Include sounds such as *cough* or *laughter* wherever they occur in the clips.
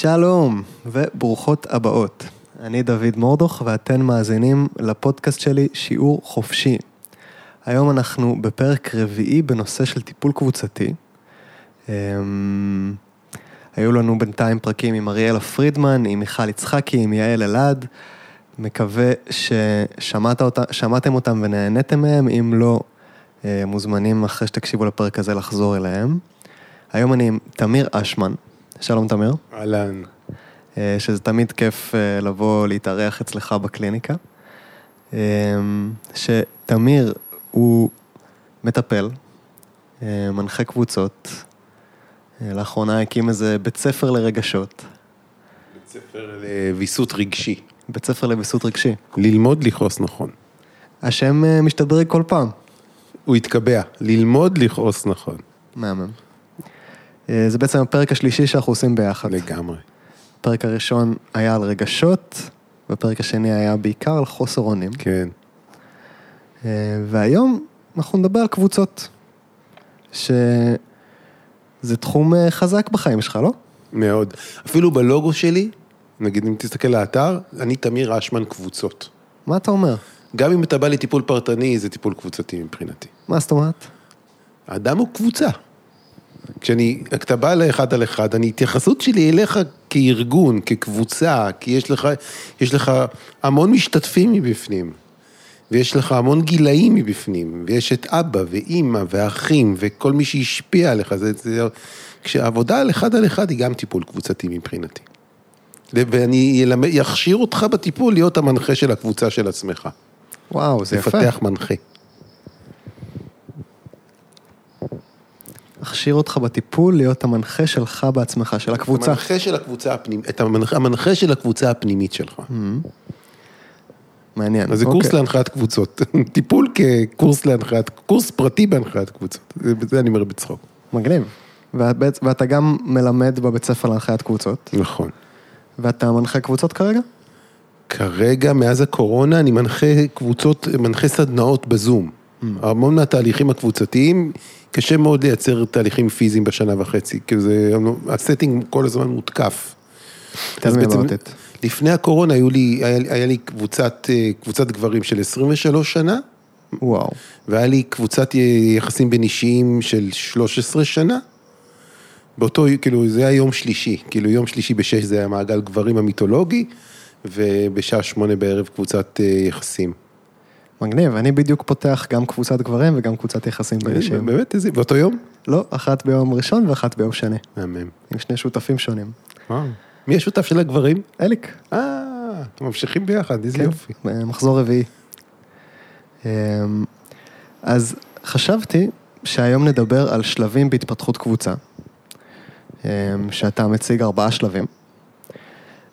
שלום וברוכות הבאות. אני דוד מורדוך ואתן מאזינים לפודקאסט שלי שיעור חופשי. היום אנחנו בפרק רביעי בנושא של טיפול קבוצתי. אמ, היו לנו בינתיים פרקים עם אריאלה פרידמן, עם מיכל יצחקי, עם יעל אלעד. מקווה ששמעתם אותם ונהניתם מהם, אם לא, אה, מוזמנים אחרי שתקשיבו לפרק הזה לחזור אליהם. היום אני עם תמיר אשמן. שלום תמיר. אהלן. אה, שזה תמיד כיף אה, לבוא להתארח אצלך בקליניקה. שתמיר הוא מטפל, מנחה קבוצות, לאחרונה הקים איזה בית ספר לרגשות. בית ספר לוויסות רגשי. בית ספר לוויסות רגשי. ללמוד לכעוס נכון. השם משתדרג כל פעם. הוא התקבע, ללמוד לכעוס נכון. מהמם. אה, זה בעצם הפרק השלישי שאנחנו עושים ביחד. לגמרי. הפרק הראשון היה על רגשות, והפרק השני היה בעיקר על חוסר אונים. כן. אה, והיום אנחנו נדבר על קבוצות, שזה תחום אה, חזק בחיים שלך, לא? מאוד. אפילו בלוגו שלי, נגיד אם תסתכל לאתר, אני תמיר אשמן קבוצות. מה אתה אומר? גם אם אתה בא לטיפול פרטני, זה טיפול קבוצתי מבחינתי. מה זאת אומרת? האדם הוא קבוצה. כשאני, כשאתה בא לאחד על אחד, אני, התייחסות שלי אליך כארגון, כקבוצה, כי יש לך, יש לך המון משתתפים מבפנים, ויש לך המון גילאים מבפנים, ויש את אבא ואימא ואחים וכל מי שהשפיע עליך, זה, זה, כשעבודה על אחד על אחד היא גם טיפול קבוצתי מבחינתי. ואני אכשיר אותך בטיפול להיות המנחה של הקבוצה של עצמך. וואו, זה יפה. לפתח מנחה. אכשיר אותך בטיפול להיות המנחה שלך בעצמך, של הקבוצה. המנחה של הקבוצה הפנימית, את המנחה, המנחה של הקבוצה הפנימית שלך. Mm-hmm. מעניין. אז זה קורס אוקיי. להנחיית קבוצות. *laughs* טיפול כקורס להנחיית, קורס פרטי בהנחיית קבוצות. זה אני אומר בצחוק. מגניב. ואתה גם מלמד בבית ספר להנחיית קבוצות. נכון. ואתה מנחה קבוצות כרגע? כרגע, מאז הקורונה, אני מנחה קבוצות, מנחה סדנאות בזום. המון מהתהליכים הקבוצתיים, קשה מאוד לייצר תהליכים פיזיים בשנה וחצי, כי זה, הסטינג כל הזמן מותקף. לי בעצם, לפני הקורונה היו לי, היה, היה לי קבוצת, אה, קבוצת גברים של 23 שנה. וואו. והיה לי קבוצת יחסים בין אישיים של 13 שנה. באותו, כאילו, זה היה יום שלישי, כאילו יום שלישי בשש זה היה מעגל גברים המיתולוגי, ובשעה שמונה בערב קבוצת אה, יחסים. מגניב, אני בדיוק פותח גם קבוצת גברים וגם קבוצת יחסים באישים. באמת, איזה, באותו יום? לא, אחת ביום ראשון ואחת ביום שני. מהמם. עם שני שותפים שונים. מי השותף של הגברים? אליק. אה, אתם ממשיכים ביחד, איזה כן, יופי. מחזור רביעי. אמ, אז חשבתי שהיום נדבר על שלבים בהתפתחות קבוצה. אמ, שאתה מציג ארבעה שלבים.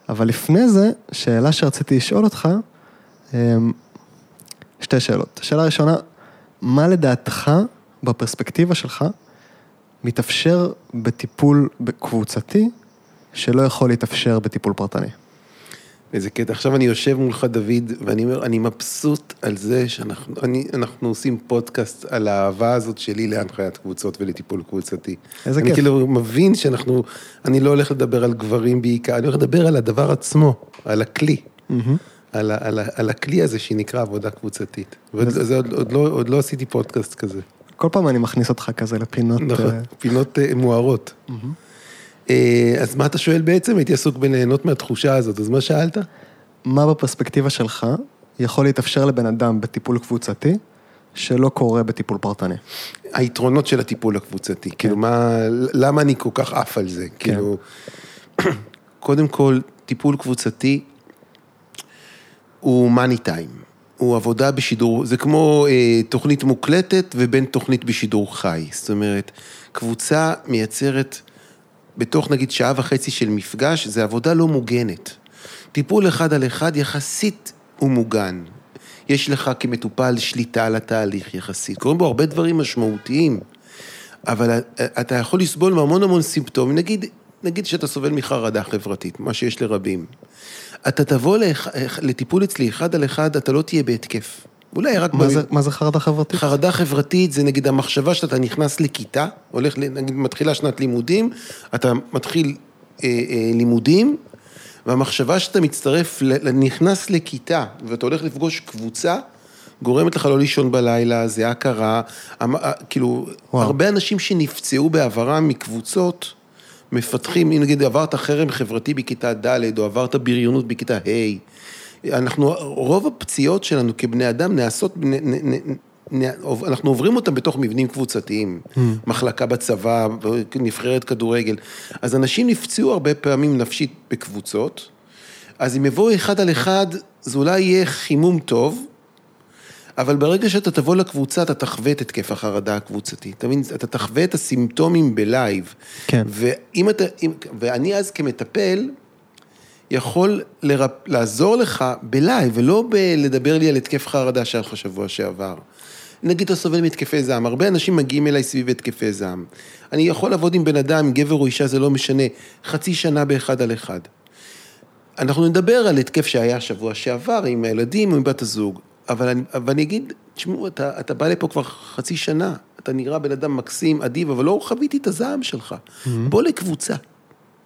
אבל לפני זה, שאלה שרציתי לשאול אותך, שתי שאלות. שאלה ראשונה, מה לדעתך, בפרספקטיבה שלך, מתאפשר בטיפול קבוצתי שלא יכול להתאפשר בטיפול פרטני? איזה קטע, עכשיו אני יושב מולך דוד, ואני אומר, אני מבסוט על זה שאנחנו אני, אנחנו עושים פודקאסט על האהבה הזאת שלי להנחיית קבוצות ולטיפול קבוצתי. איזה אני כיף. אני כאילו מבין שאנחנו, אני לא הולך לדבר על גברים בעיקר, אני הולך לדבר על הדבר עצמו, על הכלי. Mm-hmm. על, על, על הכלי הזה שנקרא עבודה קבוצתית. וזה עוד, עוד, לא, עוד לא עשיתי פודקאסט כזה. כל פעם אני מכניס אותך כזה לפינות... נכון, uh... פינות uh, מוארות. אה, אז מה אתה שואל בעצם? הייתי עסוק בליהנות מהתחושה הזאת, אז מה שאלת? מה בפרספקטיבה שלך יכול להתאפשר לבן אדם בטיפול קבוצתי שלא קורה בטיפול פרטני? היתרונות של הטיפול הקבוצתי, כן. כאילו מה, למה אני כל כך עף על זה? כן. כאילו, *clears throat* קודם כל, טיפול קבוצתי הוא מאני טיים. הוא עבודה בשידור, זה כמו אה, תוכנית מוקלטת ובין תוכנית בשידור חי. זאת אומרת, קבוצה מייצרת... בתוך נגיד שעה וחצי של מפגש, זה עבודה לא מוגנת. טיפול אחד על אחד יחסית הוא מוגן. יש לך כמטופל שליטה על התהליך יחסית. קורים בו הרבה דברים משמעותיים, אבל אתה יכול לסבול מהמון המון סימפטומים. נגיד, נגיד שאתה סובל מחרדה חברתית, מה שיש לרבים. אתה תבוא לטיפול אצלי אחד על אחד, אתה לא תהיה בהתקף. אולי רק... מה, ב... זה, מה זה חרדה חברתית? חרדה חברתית זה נגיד המחשבה שאתה נכנס לכיתה, הולך, נגיד מתחילה שנת לימודים, אתה מתחיל אה, אה, לימודים, והמחשבה שאתה מצטרף, נכנס לכיתה, ואתה הולך לפגוש קבוצה, גורמת לך לא לישון בלילה, זה הכרה, כאילו, וואו. הרבה אנשים שנפצעו בעברם מקבוצות, מפתחים, אם נגיד עברת חרם חברתי בכיתה ד' או עברת בריונות בכיתה ה', אנחנו, רוב הפציעות שלנו כבני אדם נעשות, נ, נ, נ, נ, אנחנו עוברים אותם בתוך מבנים קבוצתיים, מחלקה בצבא, נבחרת כדורגל. אז אנשים נפצעו הרבה פעמים נפשית בקבוצות, אז אם יבואו אחד על אחד, זה אולי יהיה חימום טוב, אבל ברגע שאתה תבוא לקבוצה, אתה תחווה את התקף החרדה הקבוצתי. אתה מבין? אתה תחווה את הסימפטומים ב live. כן. ואם אתה, אם, ואני אז כמטפל, יכול לרפ, לעזור לך ב live, ולא בלדבר לי על התקף חרדה שהיה לך שבוע שעבר. נגיד אתה סובל מהתקפי זעם, הרבה אנשים מגיעים אליי סביב התקפי זעם. אני יכול לעבוד עם בן אדם, גבר או אישה, זה לא משנה, חצי שנה באחד על אחד. אנחנו נדבר על התקף שהיה שבוע שעבר עם הילדים או עם בת הזוג, אבל אני, אבל אני אגיד, תשמעו, אתה, אתה בא לפה כבר חצי שנה, אתה נראה בן אדם מקסים, אדיב, אבל לא חוויתי את הזעם שלך. Mm-hmm. בוא לקבוצה,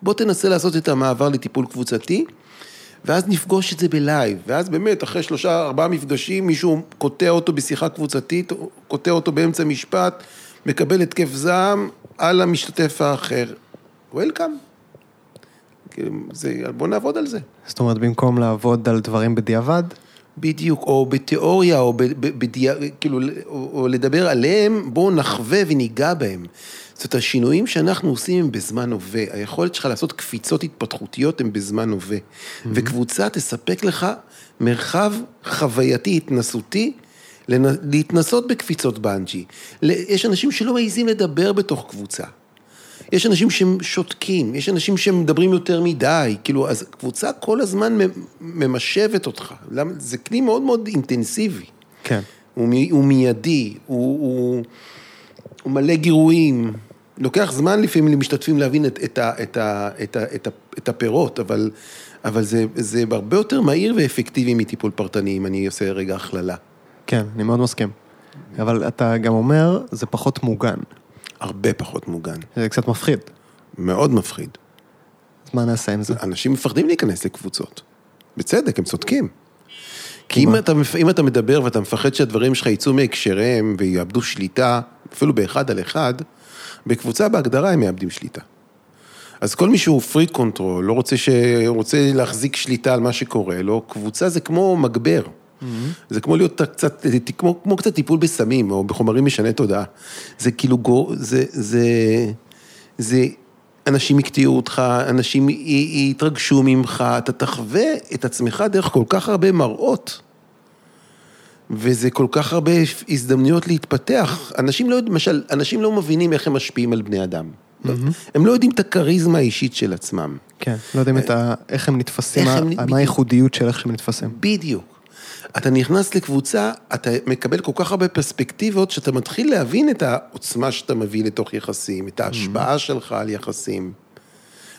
בוא תנסה לעשות את המעבר לטיפול קבוצתי, ואז נפגוש את זה בלייב, ואז באמת, אחרי שלושה, ארבעה מפגשים, מישהו קוטע אותו בשיחה קבוצתית, קוטע אותו באמצע משפט, מקבל התקף זעם על המשתתף האחר. וולקאם. כאילו, זה, בוא נעבוד על זה. זאת אומרת, במקום לעבוד על דברים בדיעבד, בדיוק, או בתיאוריה, או, בדיע, כאילו, או, או לדבר עליהם, בואו נחווה וניגע בהם. זאת אומרת, השינויים שאנחנו עושים הם בזמן הווה. היכולת שלך לעשות קפיצות התפתחותיות הם בזמן הווה. Mm-hmm. וקבוצה תספק לך מרחב חווייתי, התנסותי, לנ- להתנסות בקפיצות בנג'י. יש אנשים שלא מעיזים לדבר בתוך קבוצה. יש אנשים שהם שותקים, יש אנשים שמדברים יותר מדי, כאילו, אז קבוצה כל הזמן ממשבת אותך. למה? זה כלי מאוד מאוד אינטנסיבי. כן. הוא, מי- הוא מיידי, הוא, הוא, הוא מלא גירויים. לוקח זמן לפעמים למשתתפים להבין את, את, ה, את, ה, את, ה, את, ה, את הפירות, אבל, אבל זה, זה הרבה יותר מהיר ואפקטיבי מטיפול פרטני, אם אני עושה רגע הכללה. כן, אני מאוד מסכים. אבל אתה גם אומר, זה פחות מוגן. הרבה פחות מוגן. זה קצת מפחיד. מאוד מפחיד. אז מה נעשה עם זה? אנשים מפחדים להיכנס לקבוצות. בצדק, הם צודקים. כי אם אתה, אם אתה מדבר ואתה מפחד שהדברים שלך יצאו מהקשריהם ויאבדו שליטה, אפילו באחד על אחד, בקבוצה בהגדרה הם מאבדים שליטה. אז כל מי שהוא freak control, לא רוצה, ש... רוצה להחזיק שליטה על מה שקורה לו, קבוצה זה כמו מגבר. זה כמו להיות קצת, כמו, כמו קצת טיפול בסמים או בחומרים משני תודעה. זה כאילו, גו- זה, זה, זה, אנשים יקטיעו אותך, אנשים יתרגשו ממך, אתה תחווה את עצמך דרך כל כך הרבה מראות. וזה כל כך הרבה הזדמנויות להתפתח. אנשים לא למשל, אנשים לא מבינים איך הם משפיעים על בני אדם. הם לא יודעים את הכריזמה האישית של עצמם. כן, לא יודעים את ה... איך הם נתפסים, איך הם- מה- בדיוק. מה הייחודיות של איך שהם נתפסים. בדיוק. אתה נכנס לקבוצה, אתה מקבל כל כך הרבה פרספקטיבות, שאתה מתחיל להבין את העוצמה שאתה מביא לתוך יחסים, את ההשפעה שלך על יחסים.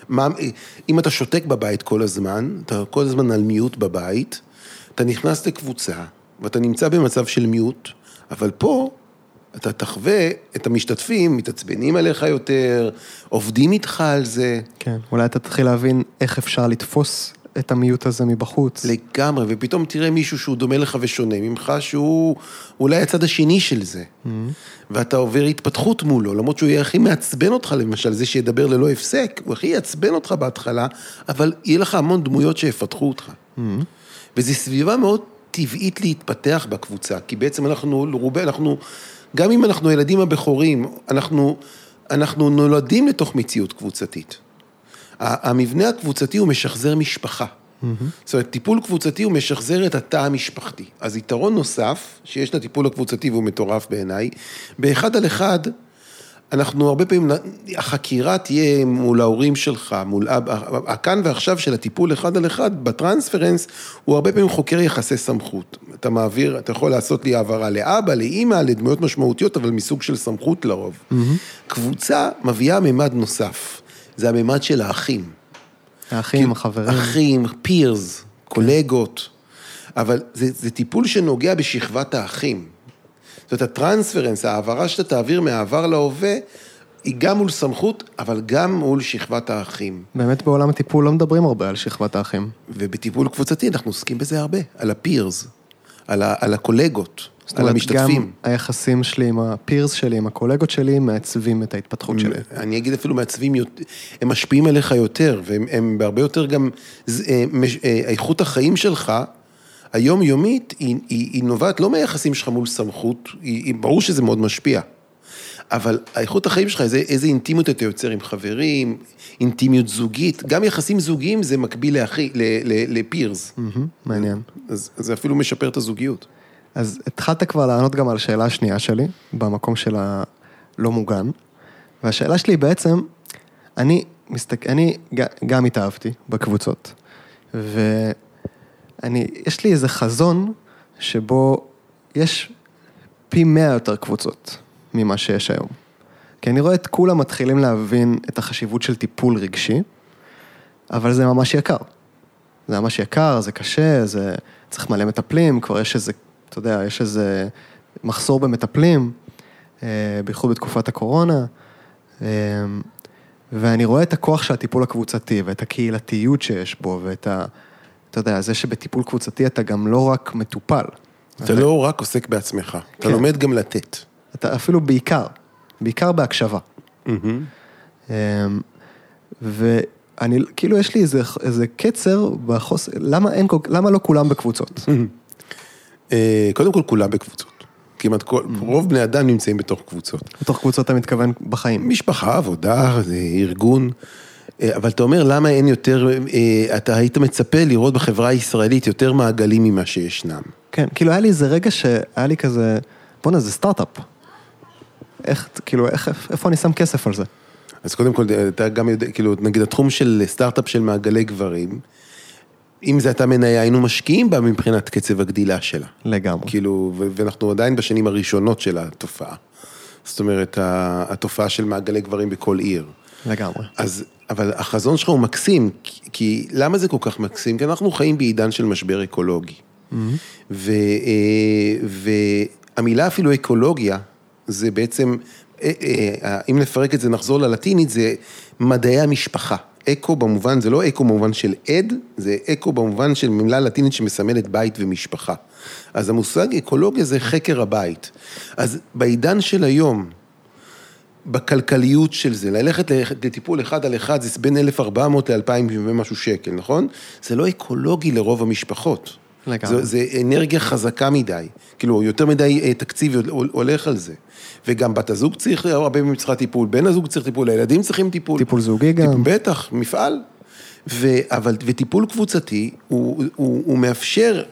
מה, אם אתה שותק בבית כל הזמן, אתה כל הזמן על מיוט בבית, אתה נכנס לקבוצה, ואתה נמצא במצב של מיוט, אבל פה אתה תחווה את המשתתפים, מתעצבנים עליך יותר, עובדים איתך על זה. כן, אולי אתה תתחיל להבין איך אפשר לתפוס את המיעוט הזה מבחוץ. לגמרי, ופתאום תראה מישהו שהוא דומה לך ושונה ממך, שהוא אולי הצד השני של זה. ואתה עובר התפתחות מולו, למרות שהוא יהיה הכי מעצבן אותך, למשל, זה שידבר ללא הפסק, הוא הכי יעצבן אותך בהתחלה, אבל יהיה לך המון דמויות שיפתחו אותך. וזו סביבה מאוד טבעית להתפתח בקבוצה, כי בעצם אנחנו, רובה, אנחנו, גם אם אנחנו הילדים הבכורים, אנחנו, אנחנו נולדים לתוך מציאות קבוצתית. המבנה הקבוצתי הוא משחזר משפחה. זאת אומרת, טיפול קבוצתי הוא משחזר את התא המשפחתי. אז יתרון נוסף, שיש לטיפול הקבוצתי והוא מטורף בעיניי, באחד על אחד, אנחנו הרבה פעמים, החקירה תהיה מול ההורים שלך, מול אבא, הכאן ועכשיו של הטיפול אחד על אחד, בטרנספרנס, הוא הרבה פעמים חוקר יחסי סמכות. אתה מעביר, אתה יכול לעשות לי העברה לאבא, לאימא, לדמויות משמעותיות, אבל מסוג של סמכות לרוב. קבוצה מביאה מימד נוסף, זה הממד של האחים. האחים, החברים. אחים, פירס, קולגות, אבל זה, זה טיפול שנוגע בשכבת האחים. זאת אומרת, הטרנספרנס, ההעברה שאתה תעביר מהעבר להווה, היא גם מול סמכות, אבל גם מול שכבת האחים. באמת בעולם הטיפול לא מדברים הרבה על שכבת האחים. ובטיפול קבוצתי אנחנו עוסקים בזה הרבה, על הפירס, על, ה, על הקולגות, על המשתתפים. גם היחסים שלי עם הפירס שלי, עם הקולגות שלי, מעצבים את ההתפתחות שלי. אני אגיד אפילו מעצבים, הם משפיעים עליך יותר, והם הם בהרבה יותר גם, אה, אה, איכות החיים שלך, היומיומית, היא, היא, היא נובעת לא מהיחסים שלך מול סמכות, היא, היא, ברור שזה מאוד משפיע. אבל האיכות החיים שלך, איזה, איזה אינטימיות אתה יוצר עם חברים, אינטימיות זוגית, גם יחסים זוגיים זה מקביל לאחי, ל, ל, לפירס. מהמם, מעניין. אז אז זה אפילו משפר את הזוגיות. אז התחלת כבר לענות גם על השאלה השנייה שלי, במקום של הלא מוגן. והשאלה שלי היא בעצם, אני, מסתק... אני גם התאהבתי בקבוצות. ואני, יש לי איזה חזון שבו יש פי מאה יותר קבוצות ממה שיש היום. כי אני רואה את כולם מתחילים להבין את החשיבות של טיפול רגשי, אבל זה ממש יקר. זה ממש יקר, זה קשה, זה צריך מלא מטפלים, כבר יש איזה, אתה יודע, יש איזה מחסור במטפלים, אה, בייחוד בתקופת הקורונה. אה, ואני רואה את הכוח של הטיפול הקבוצתי ואת הקהילתיות שיש בו ואת ה... אתה יודע, זה שבטיפול קבוצתי אתה גם לא רק מטופל. אתה לא רק עוסק בעצמך, אתה כן. לומד גם לתת. אתה אפילו בעיקר, בעיקר בהקשבה. אמ, ואני, כאילו יש לי איזה, איזה קצר בחוס... למה אין, כל- למה לא כולם בקבוצות? אה, קודם כל, כולם בקבוצות. כמעט כל, רוב בני אדם נמצאים בתוך קבוצות. בתוך קבוצות אתה מתכוון בחיים. משפחה, עבודה, זה ארגון. אה, אבל אתה אומר, למה אין יותר, אה, אתה היית מצפה לראות בחברה הישראלית יותר מעגלים ממה שישנם. כן, כאילו היה לי איזה רגע שהיה לי כזה, בואנה זה סטארט-אפ. איך, כאילו, איך, איפה אני שם כסף על זה? אז קודם כל, אתה גם יודע, כאילו, נגיד התחום של סטארט-אפ של מעגלי גברים, אם זה הייתה מניה, היינו משקיעים בה מבחינת קצב הגדילה שלה. לגמרי. כאילו, ואנחנו עדיין בשנים הראשונות של התופעה. זאת אומרת, התופעה של מעגלי גברים בכל עיר. לגמרי. אז, אבל החזון שלך הוא מקסים, כי, כי למה זה כל כך מקסים? כי אנחנו חיים בעידן של משבר אקולוגי. ו, אה, והמילה אפילו אקולוגיה, זה בעצם, אה, אה, אם נפרק את זה, נחזור ללטינית, זה מדעי המשפחה. אקו במובן, זה לא אקו במובן של עד, זה אקו במובן של מילה לטינית שמסמלת בית ומשפחה. אז המושג אקולוגיה זה חקר הבית. אז בעידן של היום, בכלכליות של זה, ללכת לטיפול אחד על אחד זה בין 1,400 ל-2,000 ומשהו שקל, נכון? זה לא אקולוגי לרוב המשפחות. לגמרי. זה, זה אנרגיה חזקה מדי, כאילו יותר מדי אה, תקציב הולך על זה. וגם בת הזוג צריך, הרבה פעמים צריכה טיפול, בן הזוג צריך טיפול, הילדים צריכים טיפול. טיפול זוגי גם. בטח, מפעל. ו, אבל, וטיפול קבוצתי, הוא, הוא, הוא מאפשר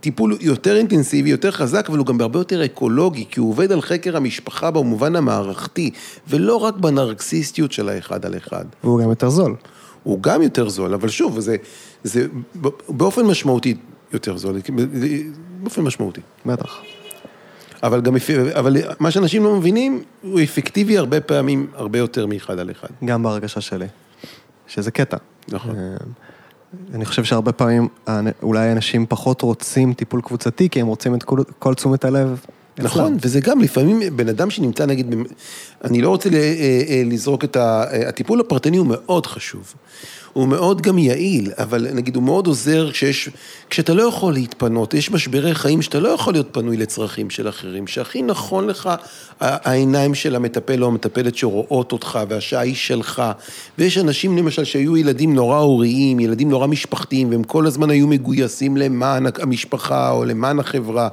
טיפול יותר אינטנסיבי, יותר חזק, אבל הוא גם בהרבה יותר אקולוגי, כי הוא עובד על חקר המשפחה במובן המערכתי, ולא רק בנרקסיסטיות של האחד על אחד. והוא גם יותר זול. הוא גם יותר זול, אבל שוב, זה, זה באופן משמעותי יותר זול, באופן משמעותי. בטח. אבל גם, אבל מה שאנשים לא מבינים, הוא אפקטיבי הרבה פעמים, הרבה יותר מאחד על אחד. גם בהרגשה שלי. שזה קטע. נכון. אה, אני חושב שהרבה פעמים אולי אנשים פחות רוצים טיפול קבוצתי, כי הם רוצים את כל, כל תשומת הלב. נכון. וזה גם לפעמים בן אדם שנמצא נגיד, אני לא רוצה אה, אה, לזרוק את ה... אה, הטיפול הפרטני הוא מאוד חשוב. הוא מאוד גם יעיל, אבל נגיד הוא מאוד עוזר כשיש, כשאתה לא יכול להתפנות, יש משברי חיים שאתה לא יכול להיות פנוי לצרכים של אחרים, שהכי נכון לך העיניים של המטפל או המטפלת שרואות אותך והשעה היא שלך. ויש אנשים למשל שהיו ילדים נורא הוריים, ילדים נורא משפחתיים, והם כל הזמן היו מגויסים למען המשפחה או למען החברה.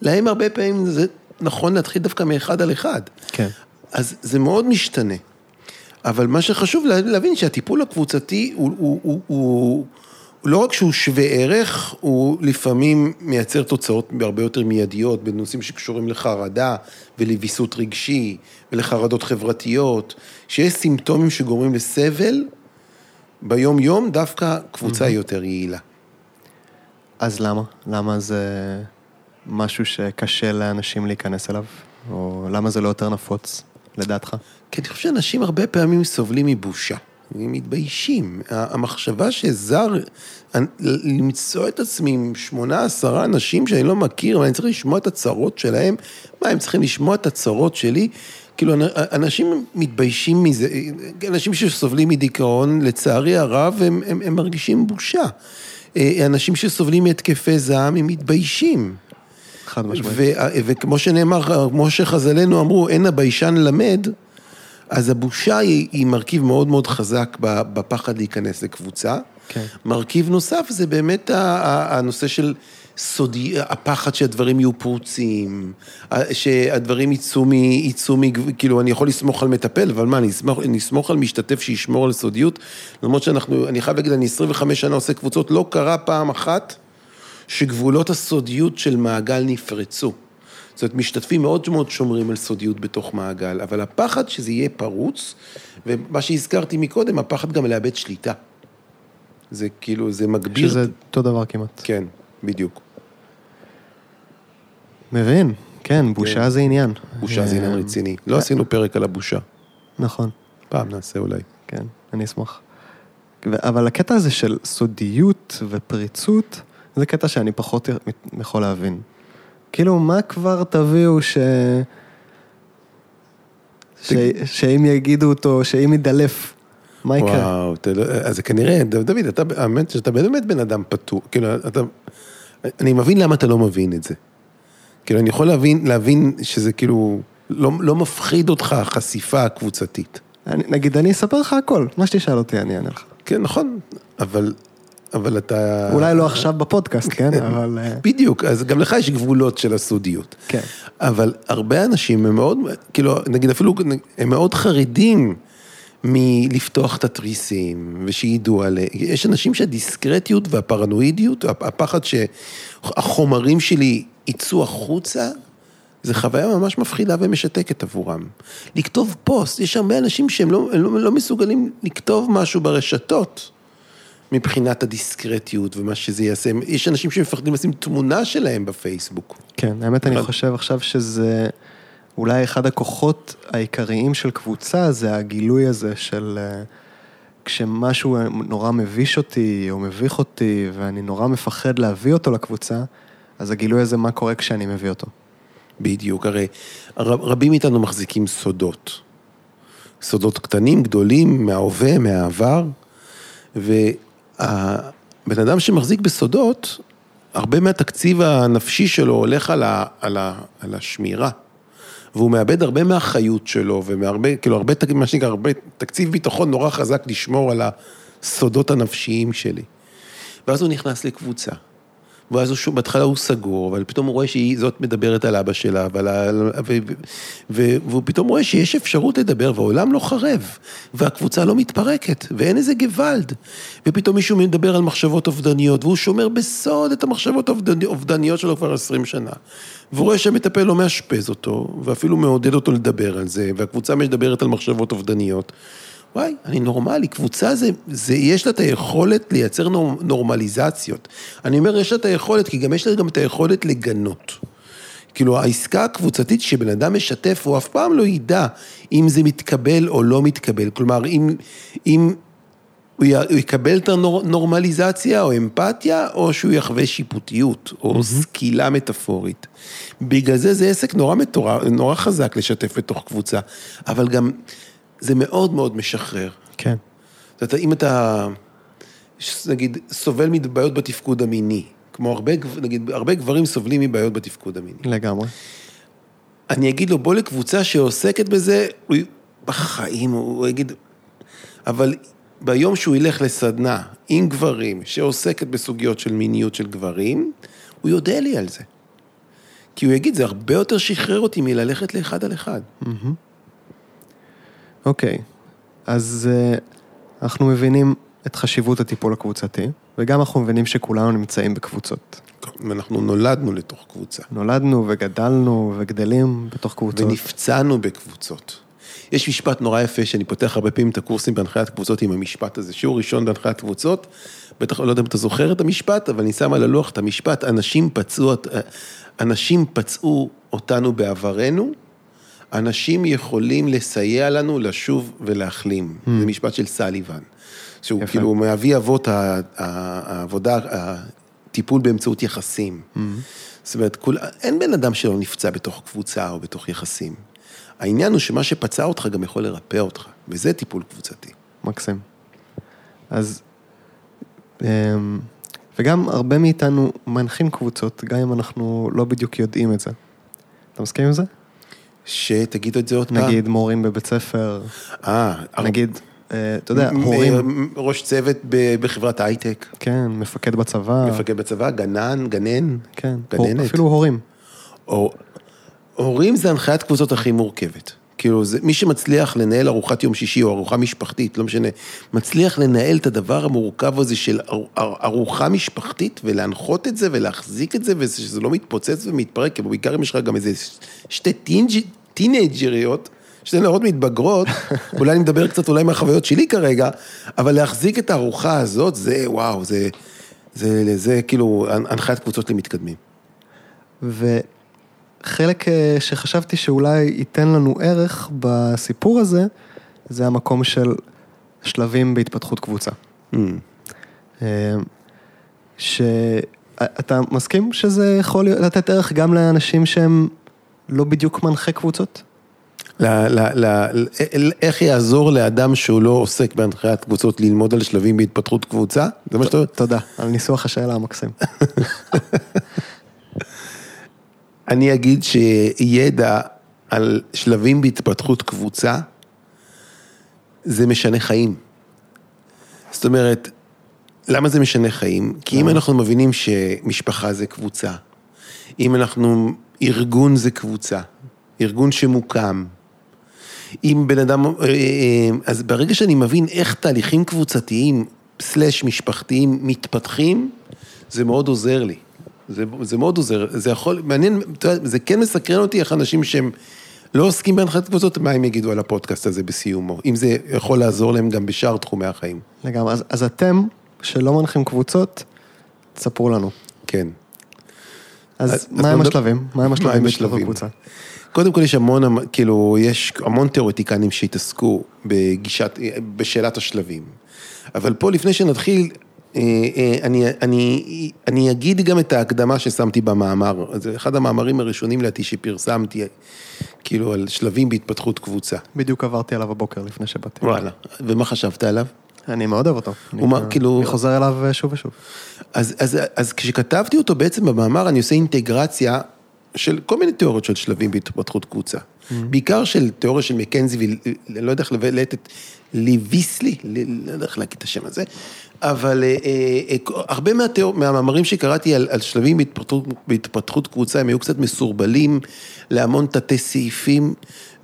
להם הרבה פעמים זה נכון להתחיל דווקא מאחד על אחד. כן. אז זה מאוד משתנה. אבל מה שחשוב להבין שהטיפול הקבוצתי הוא, הוא, הוא, הוא, הוא לא רק שהוא שווה ערך, הוא לפעמים מייצר תוצאות הרבה יותר מיידיות בנושאים שקשורים לחרדה ולוויסות רגשי ולחרדות חברתיות, שיש סימפטומים שגורמים לסבל, ביום יום דווקא קבוצה היא יותר יעילה. אז למה? למה זה משהו שקשה לאנשים להיכנס אליו? או למה זה לא יותר נפוץ, לדעתך? כי אני חושב שאנשים הרבה פעמים סובלים מבושה. הם מתביישים. המחשבה שזר, למצוא את עצמי עם שמונה, עשרה אנשים שאני לא מכיר, ואני צריך לשמוע את הצרות שלהם, מה, הם צריכים לשמוע את הצרות שלי? כאילו, אנשים מתביישים מזה, אנשים שסובלים מדיכאון, לצערי הרב, הם, הם, הם מרגישים בושה. אה, אנשים שסובלים מהתקפי זעם, הם מתביישים. חד משמעית. וכמו שנאמר, כמו שחז"לינו אמרו, אין הביישן למד, אז הבושה היא, היא מרכיב מאוד מאוד חזק בפחד להיכנס לקבוצה. כן. מרכיב נוסף זה באמת הנושא של סודי, הפחד שהדברים יהיו פרוצים, שהדברים יצאו מ... יצאו מ... כאילו, אני יכול לסמוך על מטפל, אבל מה, אני אסמוך, אני אסמוך על משתתף שישמור על סודיות? למרות שאנחנו, אני חייב להגיד, אני 25 שנה עושה קבוצות, לא קרה פעם אחת שגבולות הסודיות של מעגל נפרצו. זאת אומרת, משתתפים מאוד מאוד שומרים על סודיות בתוך מעגל, אבל הפחד שזה יהיה פרוץ, ומה שהזכרתי מקודם, הפחד גם לאבד שליטה. זה כאילו, זה מגביר... שזה אותו דבר כמעט. כן, בדיוק. מבין, כן, בושה כן. זה עניין. בושה זה עניין אה, רציני. לא עשינו פרק על הבושה. נכון. פעם נעשה אולי. כן, אני אשמח. אבל הקטע הזה של סודיות ופריצות, זה קטע שאני פחות יכול להבין. כאילו, מה כבר תביאו ש... ש... שאם יגידו אותו, שאם ידלף, מה יקרה? וואו, לא- אז זה כנראה, דוד, אתה, האמת שאתה באמת בן אדם פתור, כאילו, אתה, אני מבין למה אתה לא מבין את זה. כאילו, אני יכול להבין, להבין שזה כאילו, לא, לא מפחיד אותך החשיפה הקבוצתית. אני, נגיד, אני אספר לך הכל, מה שתשאל אותי אני אענה לך. כן, נכון, אבל אבל אתה... אולי לא עכשיו בפודקאסט, כן? *laughs* אבל... אה, בדיוק, אז גם לך יש גבולות של הסודיות. כן. אבל הרבה אנשים הם מאוד, כאילו, נגיד אפילו, הם מאוד חרדים מלפתוח את התריסים, ושידעו עליהם. יש אנשים שהדיסקרטיות והפרנואידיות, הפחד שהחומרים שלי יצאו החוצה, זו חוויה ממש מפחידה ומשתקת עבורם. לכתוב פוסט, יש הרבה אנשים שהם לא, לא, לא מסוגלים לכתוב משהו ברשתות. מבחינת הדיסקרטיות ומה שזה יעשה. יש אנשים שמפחדים לשים תמונה שלהם בפייסבוק. כן, האמת אני חושב עכשיו שזה אולי אחד הכוחות העיקריים של קבוצה, זה הגילוי הזה של אה, כשמשהו נורא מביש אותי או מביך אותי ואני נורא מפחד להביא אותו לקבוצה, אז הגילוי הזה, מה קורה כשאני מביא אותו. בדיוק, הרי רבים מאיתנו מחזיקים סודות. סודות קטנים, גדולים, מההווה, מהעבר, ו... הבן אדם שמחזיק בסודות, הרבה מהתקציב הנפשי שלו הולך על, ה, על, ה, על השמירה. והוא מאבד הרבה מהחיות שלו, ומהרבה, כאילו הרבה, מה שנקרא, הרבה תקציב ביטחון נורא חזק לשמור על הסודות הנפשיים שלי. ואז הוא נכנס לקבוצה. ואז הוא, בהתחלה הוא סגור, אבל פתאום הוא רואה שהיא זאת מדברת על אבא שלה, ועל ה... ו... ו... והוא פתאום רואה שיש אפשרות לדבר, והעולם לא חרב, והקבוצה לא מתפרקת, ואין איזה גוואלד. ופתאום מישהו מדבר על מחשבות אובדניות, והוא שומר בסוד את המחשבות האובדניות שלו כבר עשרים שנה. והוא רואה שהמטפל לא מאשפז אותו, ואפילו מעודד אותו לדבר על זה, והקבוצה מדברת על מחשבות אובדניות. וואי, אני נורמלי, קבוצה זה, זה, יש לה את היכולת לייצר נור, נורמליזציות. אני אומר, יש לה את היכולת, כי גם יש לה גם את היכולת לגנות. כאילו, העסקה הקבוצתית שבן אדם משתף, הוא אף פעם לא ידע אם זה מתקבל או לא מתקבל. כלומר, אם, אם הוא יקבל את הנורמליזציה או אמפתיה, או שהוא יחווה שיפוטיות, או. סקילה מטאפורית. בגלל זה זה עסק נורא מטורף, נורא חזק לשתף בתוך קבוצה, אבל גם... זה מאוד מאוד משחרר. כן. זאת אומרת, אם אתה, נגיד, סובל מבעיות בתפקוד המיני, כמו הרבה, נגיד, הרבה גברים סובלים מבעיות בתפקוד המיני. לגמרי. אני אגיד לו, בוא לקבוצה שעוסקת בזה, הוא בחיים, הוא יגיד, אבל ביום שהוא ילך לסדנה עם גברים שעוסקת בסוגיות של מיניות של גברים, הוא יודע לי על זה. כי הוא יגיד, זה הרבה יותר שחרר אותי מללכת לאחד על אחד. Mm-hmm. אוקיי, אז uh, אנחנו מבינים את חשיבות הטיפול הקבוצתי, וגם אנחנו מבינים שכולנו נמצאים בקבוצות. ואנחנו נולדנו לתוך קבוצה. נולדנו וגדלנו וגדלים בתוך קבוצות. ונפצענו בקבוצות. יש משפט נורא יפה שאני פותח הרבה פעמים את הקורסים בהנחיית קבוצות עם המשפט הזה. שיעור ראשון בהנחיית קבוצות, בטח לא יודע אם אתה זוכר את המשפט, אבל אני שם על הלוח את המשפט, אנשים פצעו, אנשים פצעו אותנו בעברנו, אנשים יכולים לסייע לנו לשוב ולהחלים. זה משפט של סליבן. שהוא יפה. כאילו מאבי אבות העבודה, הטיפול באמצעות יחסים. זאת אומרת, כול, אין בן אדם שלא נפצע בתוך קבוצה או בתוך יחסים. העניין הוא שמה שפצע אותך גם יכול לרפא אותך, וזה טיפול קבוצתי. מקסים. אז, אמ, וגם הרבה מאיתנו מנחים קבוצות, גם אם אנחנו לא בדיוק יודעים את זה. אתה מסכים עם זה? שתגיד את זה עוד פעם. נגיד מורים בבית ספר, אה, נגיד, אה, אתה יודע, הורים, ראש צוות בחברת הייטק, כן, מפקד בצבא, מפקד בצבא, גנן, גנן, כן, גננת. אפילו הורים. או, הורים זה הנחיית קבוצות הכי מורכבת. כאילו, זה, מי שמצליח לנהל ארוחת יום שישי או ארוחה משפחתית, לא משנה, מצליח לנהל את הדבר המורכב הזה של אר- אר- ארוחה משפחתית ולהנחות את זה ולהחזיק את זה ושזה לא מתפוצץ ומתפרק, כי בעיקר אם יש לך גם איזה שתי טינג'- טינג'ריות, שתי נערות מתבגרות, *laughs* אולי אני מדבר קצת אולי מהחוויות שלי כרגע, אבל להחזיק את הארוחה הזאת, זה וואו, זה, זה, זה, זה כאילו הנחיית קבוצות למתקדמים. וחלק אה, שחשבתי שאולי ייתן לנו ערך בסיפור הזה, זה המקום של שלבים בהתפתחות קבוצה. Mm. אה, שאתה מסכים שזה יכול לתת ערך גם לאנשים שהם לא בדיוק מנחי קבוצות? ל, ל, ל, ל, איך יעזור לאדם שהוא לא עוסק בהנחיית קבוצות ללמוד על שלבים בהתפתחות קבוצה? זה מה שאתה אומר? תודה על ניסוח השאלה המקסים. *laughs* אני אגיד שידע על שלבים בהתפתחות קבוצה, זה משנה חיים. זאת אומרת, למה זה משנה חיים? כי אם אנחנו מבינים שמשפחה זה קבוצה, אם אנחנו, ארגון זה קבוצה, ארגון שמוקם, אם בן אדם, אה, אה, אז ברגע שאני מבין איך תהליכים קבוצתיים, סלאש משפחתיים, מתפתחים, זה מאוד עוזר לי. זה, זה מאוד עוזר, זה יכול, מעניין, זה כן מסקרן אותי איך אנשים שהם לא עוסקים בהנחת קבוצות, מה הם יגידו על הפודקאסט הזה בסיומו, אם זה יכול לעזור להם גם בשאר תחומי החיים. לגמרי. אז, אז אתם, שלא מנחים קבוצות, תספרו לנו. כן. אז, אז מה בוא הם השלבים? מה הם השלבים מהם בהתפתחות השלבים? קבוצה? קודם כל יש המון, כאילו, יש המון תיאורטיקנים שהתעסקו בגישת, בשאלת השלבים. אבל פה, לפני שנתחיל, אה, אה, אני, אני, אני אגיד גם את ההקדמה ששמתי במאמר. זה אחד המאמרים הראשונים לדעתי שפרסמתי, כאילו, על שלבים בהתפתחות קבוצה. בדיוק עברתי עליו הבוקר לפני שבאתי. וואלה. ומה חשבת עליו? אני מאוד אוהב אותו. אני, הוא מה, כאילו- אני חוזר אליו אה, שוב ושוב. אז, אז, אז כשכתבתי אותו בעצם במאמר, אני עושה אינטגרציה של כל מיני תיאוריות של שלבים בהתפתחות קבוצה. Mm-hmm. בעיקר של תיאוריה של מקנזי, ואני לא יודע איך לבלט את ליביסלי, לא יודע איך להגיד את השם הזה, אבל אה, אה, אה, הרבה מהתיאור, מהמאמרים שקראתי על, על שלבים בהתפתחות, בהתפתחות קבוצה, הם היו קצת מסורבלים להמון תתי סעיפים,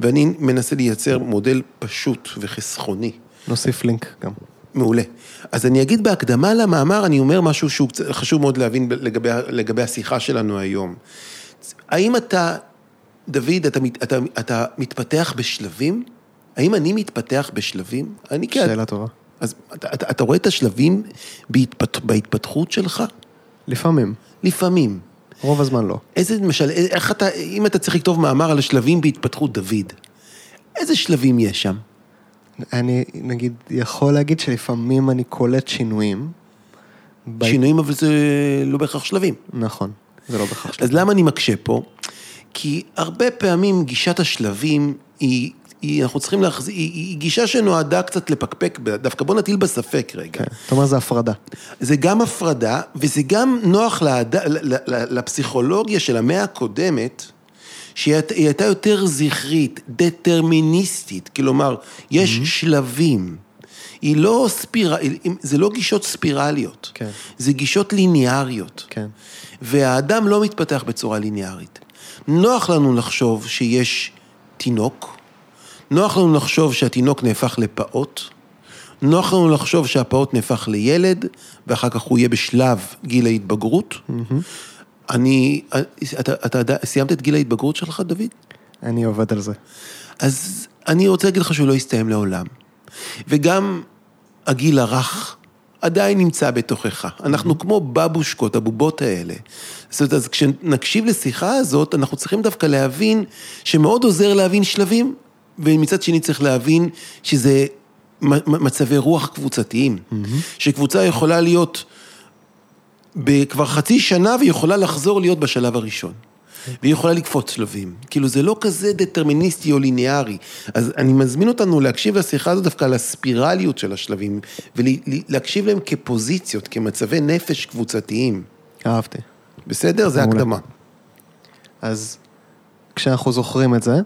ואני מנסה לייצר מודל פשוט וחסכוני. נוסיף לינק גם. מעולה. אז אני אגיד בהקדמה למאמר, אני אומר משהו שהוא קצת חשוב מאוד להבין לגבי, לגבי השיחה שלנו היום. האם אתה, דוד, אתה, אתה, אתה מתפתח בשלבים? האם אני מתפתח בשלבים? אני. שאלה טובה. אז אתה, אתה, אתה רואה את השלבים בהתפת, בהתפתחות שלך? לפעמים, לפעמים. רוב הזמן לא. איזה, למשל, איך אתה, אם אתה צריך לכתוב מאמר על השלבים בהתפתחות דוד, איזה שלבים יש שם? אני, נגיד, יכול להגיד שלפעמים אני קולט שינויים. ב- שינויים, אבל זה לא בהכרח שלבים. נכון, זה לא בהכרח שלב. אז למה אני מקשה פה? כי הרבה פעמים גישת השלבים היא, היא אנחנו צריכים להחזיר, היא, היא גישה שנועדה קצת לפקפק, דווקא בוא נטיל בספק רגע. כן, אתה אומר זה הפרדה. זה גם הפרדה, וזה גם נוח לעד, ל- ל- ל- לפסיכולוגיה של המאה הקודמת, שהיא היית- היא הייתה יותר זכרית, דטרמיניסטית, כלומר, יש mm-hmm. שלבים. היא לא ספירה, זה לא גישות ספירליות, כן. זה גישות ליניאריות. כן. והאדם לא מתפתח בצורה ליניארית. נוח לנו לחשוב שיש תינוק, נוח לנו לחשוב שהתינוק נהפך לפעוט, נוח לנו לחשוב שהפעוט נהפך לילד, ואחר כך הוא יהיה בשלב גיל ההתבגרות. אני, אתה, אתה, אתה סיימת את גיל ההתבגרות שלך, דוד? אני עובד על זה. אז אני רוצה להגיד לך שהוא לא יסתיים לעולם. וגם הגיל הרך, עדיין נמצא בתוכך. אנחנו כמו בבושקות, הבובות האלה. זאת אומרת, אז כשנקשיב לשיחה הזאת, אנחנו צריכים דווקא להבין שמאוד עוזר להבין שלבים, ומצד שני צריך להבין שזה מצבי רוח קבוצתיים. שקבוצה יכולה להיות כבר חצי שנה והיא יכולה לחזור להיות בשלב הראשון. והיא יכולה לקפוץ שלבים. כאילו זה לא כזה דטרמיניסטי או ליניארי. אז אני מזמין אותנו להקשיב לשיחה הזאת דווקא על הספירליות של השלבים, ולהקשיב להם כפוזיציות, כמצבי נפש קבוצתיים. אהבתי. בסדר? זה הקדמה. אז כשאנחנו זוכרים את זה,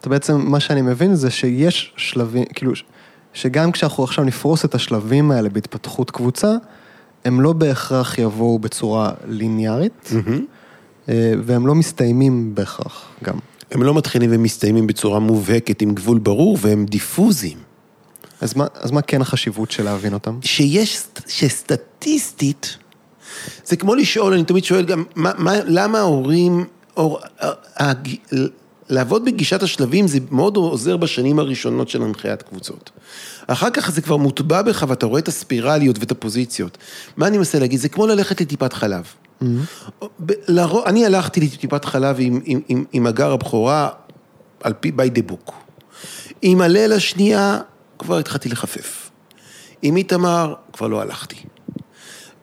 אתה בעצם, מה שאני מבין זה שיש שלבים, כאילו, שגם כשאנחנו עכשיו נפרוס את השלבים האלה בהתפתחות קבוצה, הם לא בהכרח יבואו בצורה ליניארית. Mm-hmm. אה, והם לא מסתיימים בהכרח גם. הם לא מתחילים ומסתיימים בצורה מובהקת עם גבול ברור והם דיפוזיים. אז מה, אז מה כן החשיבות של להבין אותם? שיש, שסטטיסטית, זה כמו לשאול, אני תמיד שואל גם, מה, מה, למה ההורים, או, הג, לעבוד בגישת השלבים זה מאוד עוזר בשנים הראשונות של הנחיית קבוצות. אחר כך זה כבר מוטבע בך ואתה רואה את הספירליות ואת הפוזיציות. מה אני מנסה להגיד? זה כמו ללכת לטיפת חלב. Mm-hmm. אני הלכתי לטיפת חלב עם, עם, עם, עם אגר הבכורה על פי by the book. עם הליל השנייה כבר התחלתי לחפף. עם איתמר כבר לא הלכתי.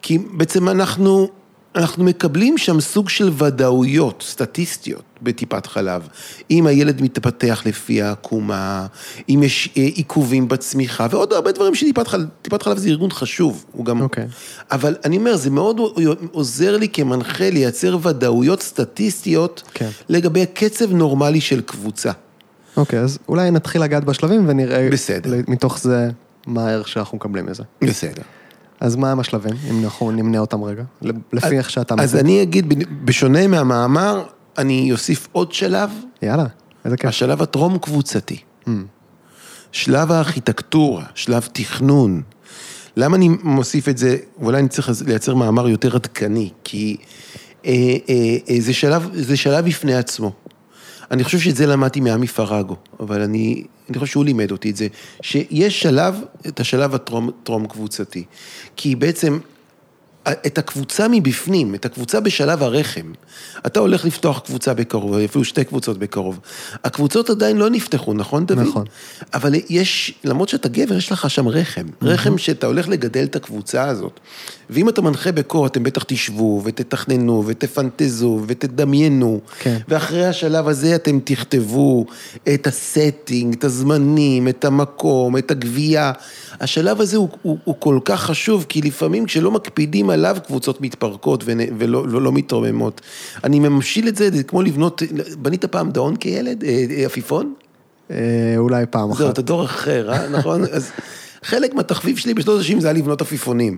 כי בעצם אנחנו אנחנו מקבלים שם סוג של ודאויות סטטיסטיות בטיפת חלב. אם הילד מתפתח לפי העקומה, אם יש אה, עיכובים בצמיחה, ועוד הרבה דברים שטיפת חלב, טיפת חלב זה ארגון חשוב, הוא גם... אוקיי. Okay. אבל אני אומר, זה מאוד עוזר לי כמנחה לייצר ודאויות סטטיסטיות okay. כן. לגבי קצב נורמלי של קבוצה. אוקיי, okay, אז אולי נתחיל לגעת בשלבים ונראה... בסדר. מתוך זה מה הערך שאנחנו מקבלים מזה. בסדר. אז מה הם השלבים, אם אנחנו נמנה אותם רגע, לפי איך שאתה... אז אני אגיד, בשונה מהמאמר, אני אוסיף עוד שלב. יאללה, איזה כיף. השלב הטרום קבוצתי. Mm. שלב הארכיטקטורה, שלב תכנון. למה אני מוסיף את זה, ואולי אני צריך לייצר מאמר יותר עדכני, כי אה, אה, אה, זה, שלב, זה שלב בפני עצמו. אני חושב שאת זה למדתי מעמי פרגו, אבל אני, אני חושב שהוא לימד אותי את זה, שיש שלב, את השלב הטרום קבוצתי. כי בעצם את הקבוצה מבפנים, את הקבוצה בשלב הרחם. אתה הולך לפתוח קבוצה בקרוב, אפילו שתי קבוצות בקרוב. הקבוצות עדיין לא נפתחו, נכון דוד? נכון. אבל יש, למרות שאתה גבר, יש לך שם רחם. רחם שאתה הולך לגדל את הקבוצה הזאת. ואם אתה מנחה בקור, אתם בטח תשבו ותתכננו ותפנטזו ותדמיינו. כן. ואחרי השלב הזה אתם תכתבו את ה setting, את הזמנים, את המקום, את הגבייה. השלב הזה הוא, הוא, הוא כל כך חשוב, כי לפעמים כשלא מקפידים עליו, קבוצות מתפרקות ולא, ולא לא מתרוממות. אני ממשיל את זה, זה כמו לבנות, בנית פעם דאון כילד, אה, אה, עפיפון? אולי פעם אחת. זהו, אתה דור אחר, אה? *laughs* נכון? אז חלק מהתחביב שלי בשנות ה-90 זה היה לבנות עפיפונים.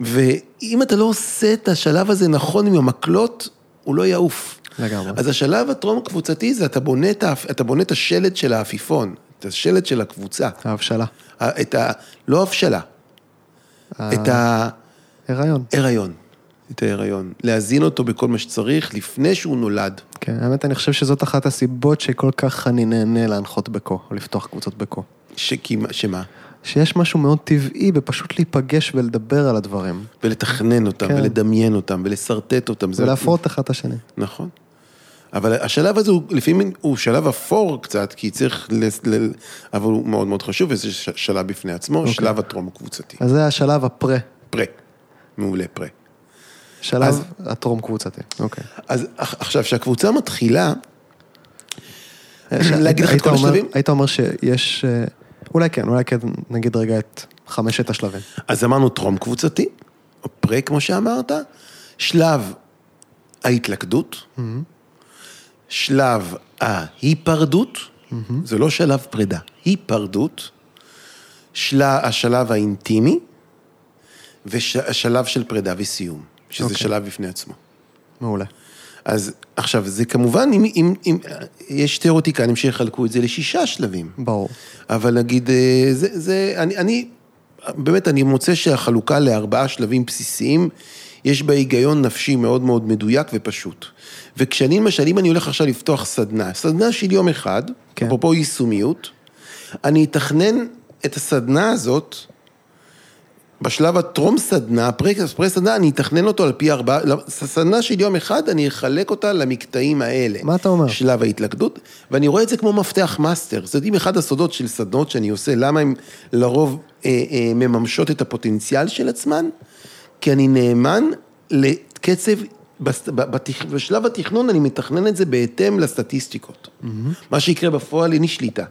ואם אתה לא עושה את השלב הזה נכון עם המקלות, הוא לא יעוף. לגמרי. אז השלב הטרום קבוצתי זה אתה בונה את, אתה בונה את השלד של העפיפון, את השלד של הקבוצה. ההבשלה. את ה... לא הבשלה. את ה... הריון. הריון. את ההיריון. להזין אותו בכל מה שצריך לפני שהוא נולד. כן, האמת, אני חושב שזאת אחת הסיבות שכל כך אני נהנה להנחות בקו, או לפתוח קבוצות בקו. שמה? שיש משהו מאוד טבעי בפשוט להיפגש ולדבר על הדברים. ולתכנן אותם, כן. ולדמיין אותם, ולשרטט אותם. ולהפרות אחד את השני. נכון. אבל השלב הזה הוא לפעמים הוא שלב אפור קצת, כי צריך, ל, ל, אבל הוא מאוד מאוד חשוב, וזה שלב בפני עצמו, okay. אוקיי. שלב הטרום קבוצתי. אז זה השלב הפרה. פרה, מעולה פרה. שלב אז, הטרום קבוצתי, אוקיי. אז עכשיו, כשהקבוצה מתחילה, להגיד לך את כל השלבים? היית אומר שיש, אה, אולי כן, אולי כן, נגיד רגע את חמשת השלבים. אז אמרנו טרום קבוצתי, או פרה כמו שאמרת, שלב ההתלכדות, mm-hmm. שלב ההיפרדות, mm-hmm. זה לא שלב פרידה, היפרדות, של... השלב האינטימי, והשלב של פרידה וסיום, שזה okay. אוקיי. שלב בפני עצמו. מעולה. אז עכשיו, זה כמובן, אם, אם, אם, יש תיאורטיקנים שיחלקו את זה לשישה שלבים. ברור. אבל נגיד, אה, זה, זה, אני, אני, באמת, אני מוצא שהחלוקה לארבעה שלבים בסיסיים, יש בה היגיון נפשי מאוד מאוד מדויק ופשוט. וכשאני, למשל, אם אני הולך עכשיו לפתוח סדנה, סדנה של יום אחד, כן. אפרופו יישומיות, אני אתכנן את הסדנה הזאת בשלב הטרום סדנה, פרה סדנה, אני אתכנן אותו על פי ארבעה, סדנה של יום אחד, אני אחלק אותה למקטעים האלה. מה אתה אומר? שלב ההתלכדות, ואני רואה את זה כמו מפתח מאסטר. זאת אומרת, אחד הסודות של סדנות שאני עושה, למה הן לרוב אה, אה, מממשות את הפוטנציאל של עצמן? כי אני נאמן לקצב, בשלב התכנון אני מתכנן את זה בהתאם לסטטיסטיקות. מה שיקרה בפועל אין לי שליטה.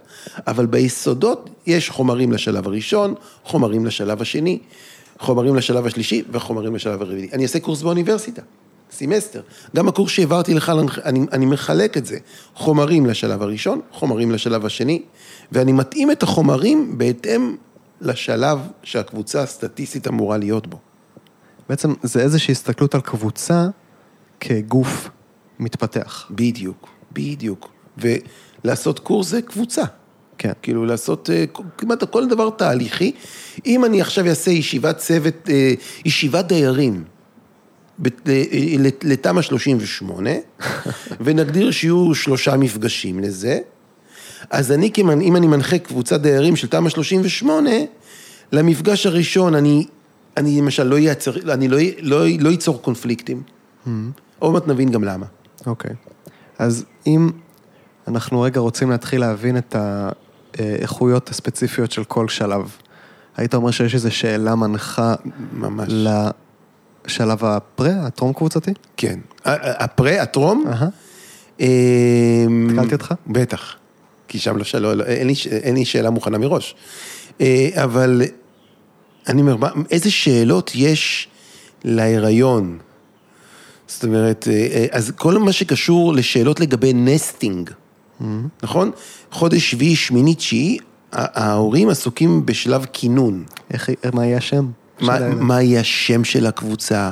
אבל ביסודות יש חומרים לשלב הראשון, חומרים לשלב השני, חומרים לשלב השלישי וחומרים לשלב הרביעי. אני אעשה קורס באוניברסיטה, סמסטר. גם הקורס שהעברתי לך, אני, אני מחלק את זה. חומרים לשלב הראשון, חומרים לשלב השני, ואני מתאים את החומרים בהתאם לשלב שהקבוצה הסטטיסטית אמורה להיות בו. בעצם זה איזושהי הסתכלות על קבוצה כגוף מתפתח. בדיוק, בדיוק. ולעשות קורס זה קבוצה. כן. כאילו לעשות אה, כמעט כל דבר תהליכי. אם אני עכשיו אעשה ישיבת צוות, אה, ישיבת דיירים לתמ"א 38, *laughs* ונגדיר שיהיו שלושה מפגשים לזה, אז אני, אם אני מנחה קבוצת דיירים של תמ"א 38, למפגש הראשון אני, אני למשל לא אני לא, לא, לא ייצור קונפליקטים. עוד מעט נבין גם למה. אוקיי. אז אם אנחנו רגע רוצים להתחיל להבין את האיכויות הספציפיות של כל שלב, היית אומר שיש איזו שאלה מנחה ממש. לשלב הפרה, הטרום קבוצתי? כן. הפרה, הטרום, אהה. אמ, התקלתי אותך? בטח. כי שם לא, ש- לא, אין, לי, ש- אין לי שאלה מוכנה מראש. אה, אבל אני אומר, איזה שאלות יש להיריון? זאת אומרת, אה, אה, אז כל מה שקשור לשאלות לגבי נסטינג, נכון? חודש שביעי, שמיני, תשיעי, ההורים עסוקים בשלב כינון. איך, מה יהיה השם? מה? מה יהיה השם של הקבוצה,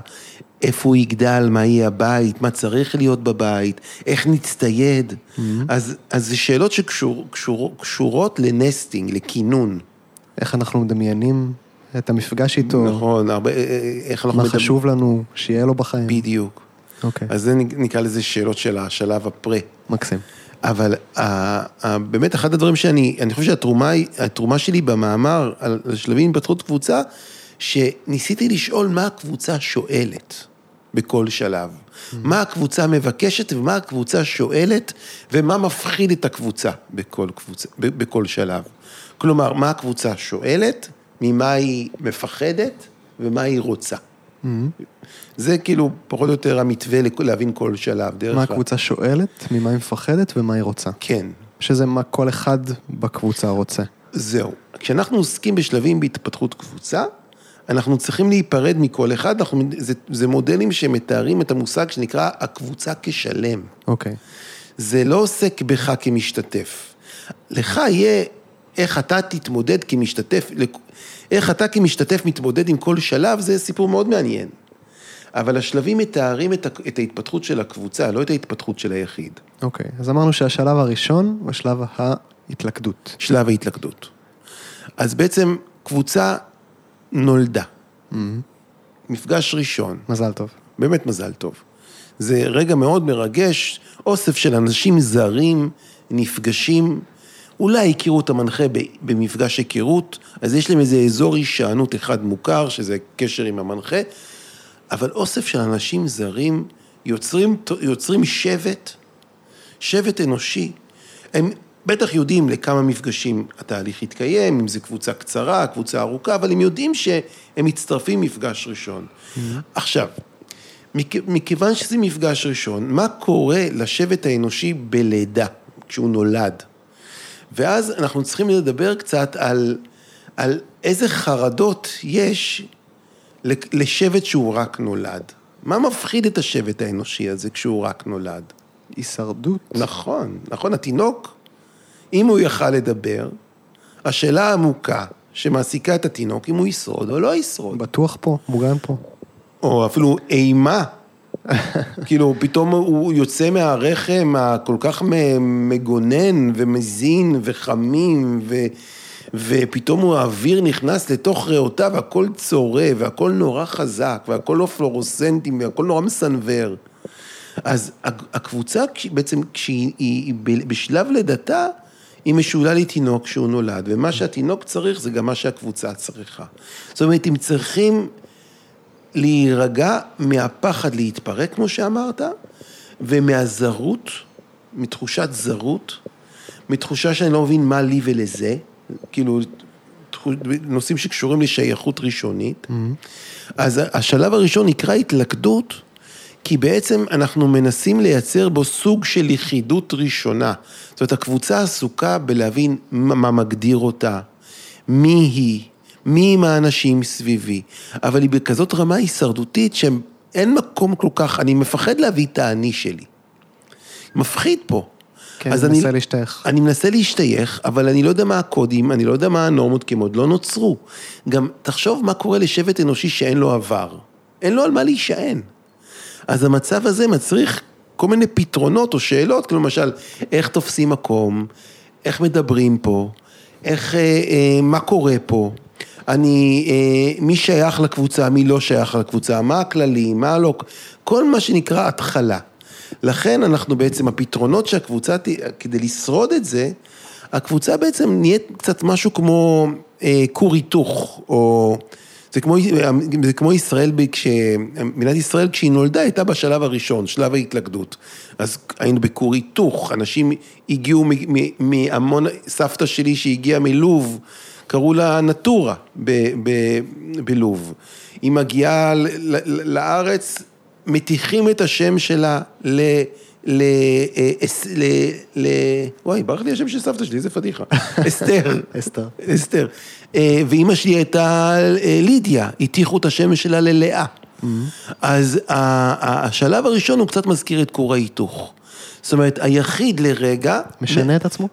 איפה הוא יגדל, מה יהיה הבית, מה צריך להיות בבית, איך נצטייד. Mm-hmm. אז, אז זה שאלות שקשורות קשור, קשורות לנסטינג, לכינון. איך אנחנו מדמיינים את המפגש איתו? נכון, הרבה, אה, אה, איך אנחנו... מה מדבר- חשוב לנו שיהיה לו בחיים? בדיוק. אוקיי, אז זה נקרא לזה שאלות של השלב הפרה. מקסים. אבל ה- ה- באמת אחד הדברים שאני, אני חושב שהתרומה התרומה שלי במאמר על שלבים בהתפתחות קבוצה, שניסיתי לשאול מה הקבוצה שואלת בכל שלב. מה הקבוצה מבקשת ומה הקבוצה שואלת ומה מפחיד את הקבוצה בכל, קבוצה, בכל שלב. כלומר, מה הקבוצה שואלת, ממה היא מפחדת ומה היא רוצה. זה כאילו פחות או יותר המתווה להבין כל שלב. מה הקבוצה שואלת, ממה היא מפחדת ומה היא רוצה. כן. שזה מה כל אחד בקבוצה רוצה. זהו. כשאנחנו עוסקים בשלבים בהתפתחות קבוצה, אנחנו צריכים להיפרד מכל אחד, אנחנו, זה, זה מודלים שמתארים את המושג שנקרא הקבוצה כשלם. אוקיי. זה לא עוסק בך כמשתתף. לך יהיה איך אתה תתמודד כמשתתף, איך אתה כמשתתף מתמודד עם כל שלב, זה סיפור מאוד מעניין. אבל השלבים מתארים את, ה- את ההתפתחות של הקבוצה, לא את ההתפתחות של היחיד. אוקיי, אז אמרנו שהשלב הראשון הוא שלב ההתלכדות. שלב ההתלכדות. אז בעצם קבוצה נולדה. מפגש ראשון, מזל טוב. באמת מזל טוב. זה רגע מאוד מרגש, אוסף של אנשים זרים נפגשים, אולי הכירו את המנחה במפגש היכרות, אז יש להם איזה אזור הישענות אחד מוכר, שזה קשר עם המנחה, אבל אוסף של אנשים זרים יוצרים, יוצרים שבט, שבט אנושי. הם בטח יודעים לכמה מפגשים התהליך יתקיים, אם זו קבוצה קצרה, קבוצה ארוכה, אבל הם יודעים שהם מצטרפים מפגש ראשון. עכשיו, מכ- מכיוון שזה מפגש ראשון, מה קורה לשבט האנושי בלידה, כשהוא נולד? ואז אנחנו צריכים לדבר קצת על, על איזה חרדות יש לשבט שהוא רק נולד. מה מפחיד את השבט האנושי הזה כשהוא רק נולד? הישרדות. נכון, נכון, התינוק, אם הוא יכל לדבר, השאלה העמוקה שמעסיקה את התינוק, אם הוא ישרוד או לא ישרוד, בטוח פה, מוגן פה. או אפילו אימה. *laughs* כאילו, פתאום הוא יוצא מהרחם הכל כך מגונן ומזין וחמים, ו... ופתאום הוא האוויר נכנס לתוך ריאותיו, הכל צורב, והכל נורא חזק, והכל לא פלורוסנטי, והכל נורא מסנוור. אז הקבוצה בעצם, כשהיא היא ב- בשלב לידתה, היא משולה לתינוק כשהוא נולד, ומה שהתינוק צריך זה גם מה שהקבוצה צריכה. זאת אומרת, הם צריכים להירגע מהפחד להתפרק, כמו שאמרת, ומהזרות, מתחושת זרות, מתחושה שאני לא מבין מה לי ולזה, כאילו, נושאים שקשורים לשייכות ראשונית. Mm-hmm. אז השלב הראשון נקרא התלכדות, כי בעצם אנחנו מנסים לייצר בו סוג של יחידות ראשונה. זאת אומרת, הקבוצה עסוקה בלהבין מה מגדיר אותה, מי היא, מי עם האנשים סביבי, אבל היא בכזאת רמה הישרדותית שאין מקום כל כך, אני מפחד להביא את האני שלי. מפחיד פה. כן, אז מנסה אני, להשתייך. אני מנסה להשתייך, אבל אני לא יודע מה הקודים, אני לא יודע מה הנורמות, כי הם עוד לא נוצרו. גם תחשוב מה קורה לשבט אנושי שאין לו עבר. אין לו על מה להישען. אז המצב הזה מצריך כל מיני פתרונות או שאלות, כמו למשל, איך תופסים מקום, איך מדברים פה, איך, אה, אה, מה קורה פה. אני, אה, מי שייך לקבוצה, מי לא שייך לקבוצה, מה הכללים, מה לא, כל מה שנקרא התחלה. לכן אנחנו בעצם, הפתרונות שהקבוצה, כדי לשרוד את זה, הקבוצה בעצם נהיית קצת משהו כמו אה, כור היתוך, או... זה כמו, זה כמו ישראל. מדינת ישראל כשהיא נולדה הייתה בשלב הראשון, שלב ההתלכדות. אז היינו בכור היתוך, אנשים הגיעו מהמון, סבתא שלי שהגיעה מלוב, קראו לה נטורה בלוב. היא מגיעה לארץ, מטיחים את השם שלה ל... ל... אה, ל... ל... וואי, ברח לי השם של סבתא שלי, איזה פדיחה. *laughs* אסתר. אסתר. אסתר. אה, ואימא שלי הייתה אה, לידיה, הטיחו את השם שלה ללאה. אז השלב הראשון הוא קצת מזכיר את כור ההיתוך. זאת אומרת, היחיד לרגע... משנה את עצמו?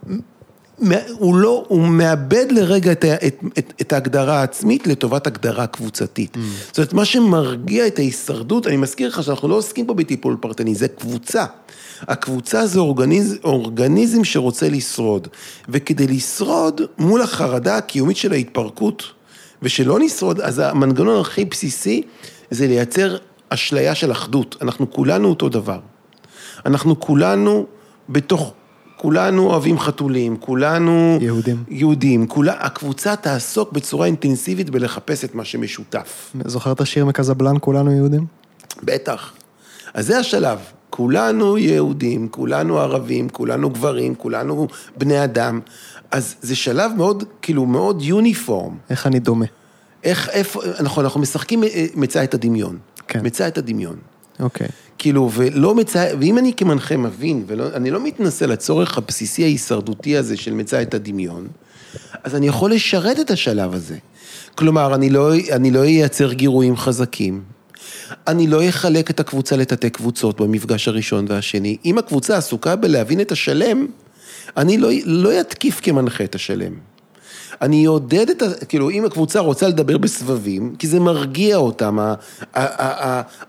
הוא לא, הוא מאבד לרגע את, את, את, את ההגדרה העצמית לטובת הגדרה קבוצתית. Mm. זאת אומרת, מה שמרגיע את ההישרדות, אני מזכיר לך שאנחנו לא עוסקים פה בטיפול פרטני, זה קבוצה. הקבוצה זה אורגניז, אורגניזם שרוצה לשרוד, וכדי לשרוד מול החרדה הקיומית של ההתפרקות, ושלא נשרוד, אז המנגנון הכי בסיסי זה לייצר אשליה של אחדות. אנחנו כולנו אותו דבר. אנחנו כולנו בתוך... כולנו אוהבים חתולים, כולנו... יהודים. יהודים. כולה, הקבוצה תעסוק בצורה אינטנסיבית בלחפש את מה שמשותף. זוכר את השיר מקזבלן, כולנו יהודים? בטח. אז זה השלב. כולנו יהודים, כולנו ערבים, כולנו גברים, כולנו בני אדם. אז זה שלב מאוד, כאילו, מאוד יוניפורם. איך אני דומה? איך, איפה, נכון, אנחנו משחקים אה, מצא את הדמיון. כן. מצא את הדמיון. אוקיי. כאילו, ולא מצא, ואם אני כמנחה מבין, ואני לא מתנסה לצורך הבסיסי ההישרדותי הזה של מצא את הדמיון, אז אני יכול לשרת את השלב הזה. כלומר, אני לא, אני לא אייצר גירויים חזקים, אני לא אחלק את הקבוצה לתתי קבוצות במפגש הראשון והשני. אם הקבוצה עסוקה בלהבין את השלם, אני לא, לא אתקיף כמנחה את השלם. אני אעודד את ה... כאילו, אם הקבוצה רוצה לדבר בסבבים, כי זה מרגיע אותם,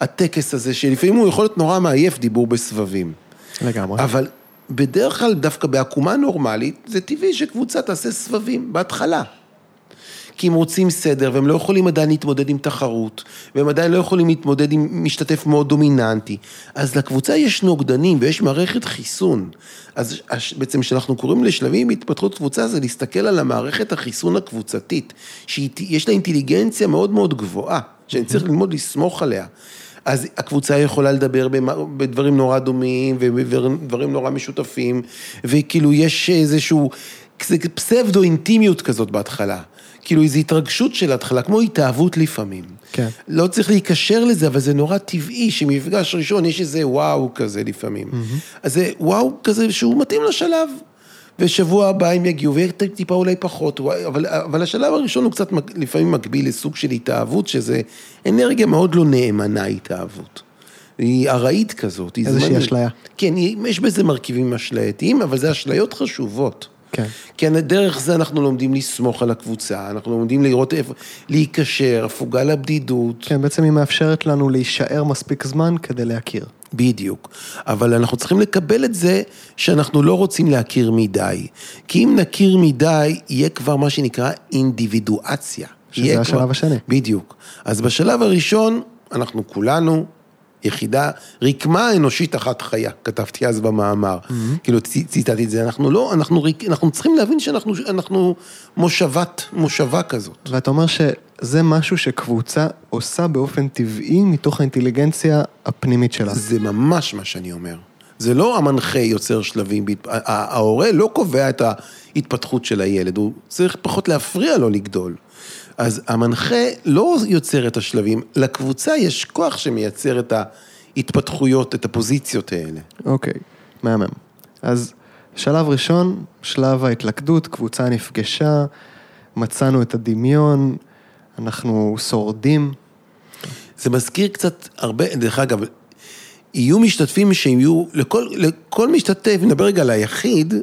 הטקס הזה, שלפעמים הוא יכול להיות נורא מעייף דיבור בסבבים. לגמרי. אבל בדרך כלל, דווקא בעקומה נורמלית, זה טבעי שקבוצה תעשה סבבים בהתחלה. כי הם רוצים סדר, והם לא יכולים עדיין להתמודד עם תחרות, והם עדיין לא יכולים להתמודד עם משתתף מאוד דומיננטי. אז לקבוצה יש נוגדנים ויש מערכת חיסון. אז בעצם כשאנחנו קוראים לשלבים בהתפתחות קבוצה, זה להסתכל על המערכת החיסון הקבוצתית, שיש לה אינטליגנציה מאוד מאוד גבוהה, שאני צריך ללמוד לסמוך עליה. אז הקבוצה יכולה לדבר בדברים נורא דומים ובדברים נורא משותפים, וכאילו יש איזשהו, פסבדו אינטימיות כזאת בהתחלה. כאילו איזו התרגשות של התחלה, כמו התאהבות לפעמים. כן. לא צריך להיקשר לזה, אבל זה נורא טבעי שמפגש ראשון יש איזה וואו כזה לפעמים. Mm-hmm. אז זה וואו כזה שהוא מתאים לשלב. ושבוע הבא הם יגיעו, ויהיה טיפה אולי פחות, אבל, אבל השלב הראשון הוא קצת לפעמים מקביל לסוג של התאהבות, שזה אנרגיה מאוד לא נאמנה התאהבות. היא ארעית כזאת. איזושהי אשליה. כן, יש בזה מרכיבים אשלייתיים, אבל זה אשליות חשובות. כן. כי דרך זה אנחנו לומדים לסמוך על הקבוצה, אנחנו לומדים לראות איפה, להיקשר, הפוגה לבדידות. כן, בעצם היא מאפשרת לנו להישאר מספיק זמן כדי להכיר. בדיוק. אבל אנחנו צריכים לקבל את זה שאנחנו לא רוצים להכיר מדי. כי אם נכיר מדי, יהיה כבר מה שנקרא אינדיבידואציה. שזה השלב כבר... השני. בדיוק. אז בשלב הראשון, אנחנו כולנו יחידה, רקמה אנושית אחת חיה, כתבתי אז במאמר. Mm-hmm. כאילו ציטטתי את זה, אנחנו לא, אנחנו, ריק- אנחנו צריכים להבין שאנחנו אנחנו מושבת, מושבה כזאת. ואתה אומר שזה משהו שקבוצה עושה באופן טבעי מתוך האינטליגנציה הפנימית שלה. זה ממש מה שאני אומר. זה לא המנחה יוצר שלבים, ההורה לא קובע את ההתפתחות של הילד, הוא צריך פחות להפריע לו לגדול. אז המנחה לא יוצר את השלבים, לקבוצה יש כוח שמייצר את ההתפתחויות, את הפוזיציות האלה. אוקיי, מהמם. אז שלב ראשון, שלב ההתלכדות, קבוצה נפגשה, מצאנו את הדמיון, אנחנו שורדים. זה מזכיר קצת הרבה, דרך אגב, יהיו משתתפים שיהיו, לכל, לכל משתתף, נדבר רגע על היחיד,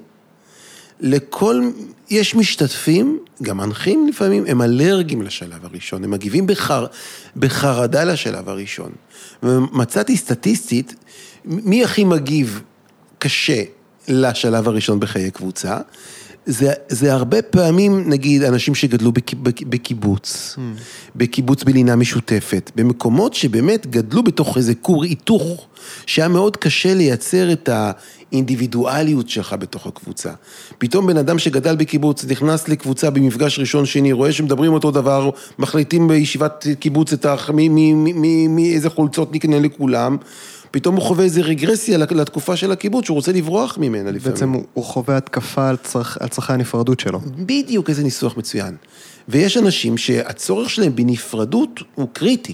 לכל, יש משתתפים, גם מנחים לפעמים, הם אלרגיים לשלב הראשון, הם מגיבים בחר, בחרדה לשלב הראשון. ומצאתי סטטיסטית, מי הכי מגיב קשה לשלב הראשון בחיי קבוצה? זה, זה הרבה פעמים, נגיד, אנשים שגדלו בק, בק, בקיבוץ, mm. בקיבוץ בלינה משותפת, במקומות שבאמת גדלו בתוך איזה כור היתוך, שהיה מאוד קשה לייצר את האינדיבידואליות שלך בתוך הקבוצה. פתאום בן אדם שגדל בקיבוץ, נכנס לקבוצה במפגש ראשון שני, רואה שמדברים אותו דבר, מחליטים בישיבת קיבוץ את ה... מאיזה חולצות נקנה לכולם. פתאום הוא חווה איזה רגרסיה לתקופה של הקיבוץ, שהוא רוצה לברוח ממנה לפעמים. בעצם הוא חווה התקפה על, צרכ... על צרכי הנפרדות שלו. בדיוק, איזה ניסוח מצוין. ויש אנשים שהצורך שלהם בנפרדות הוא קריטי.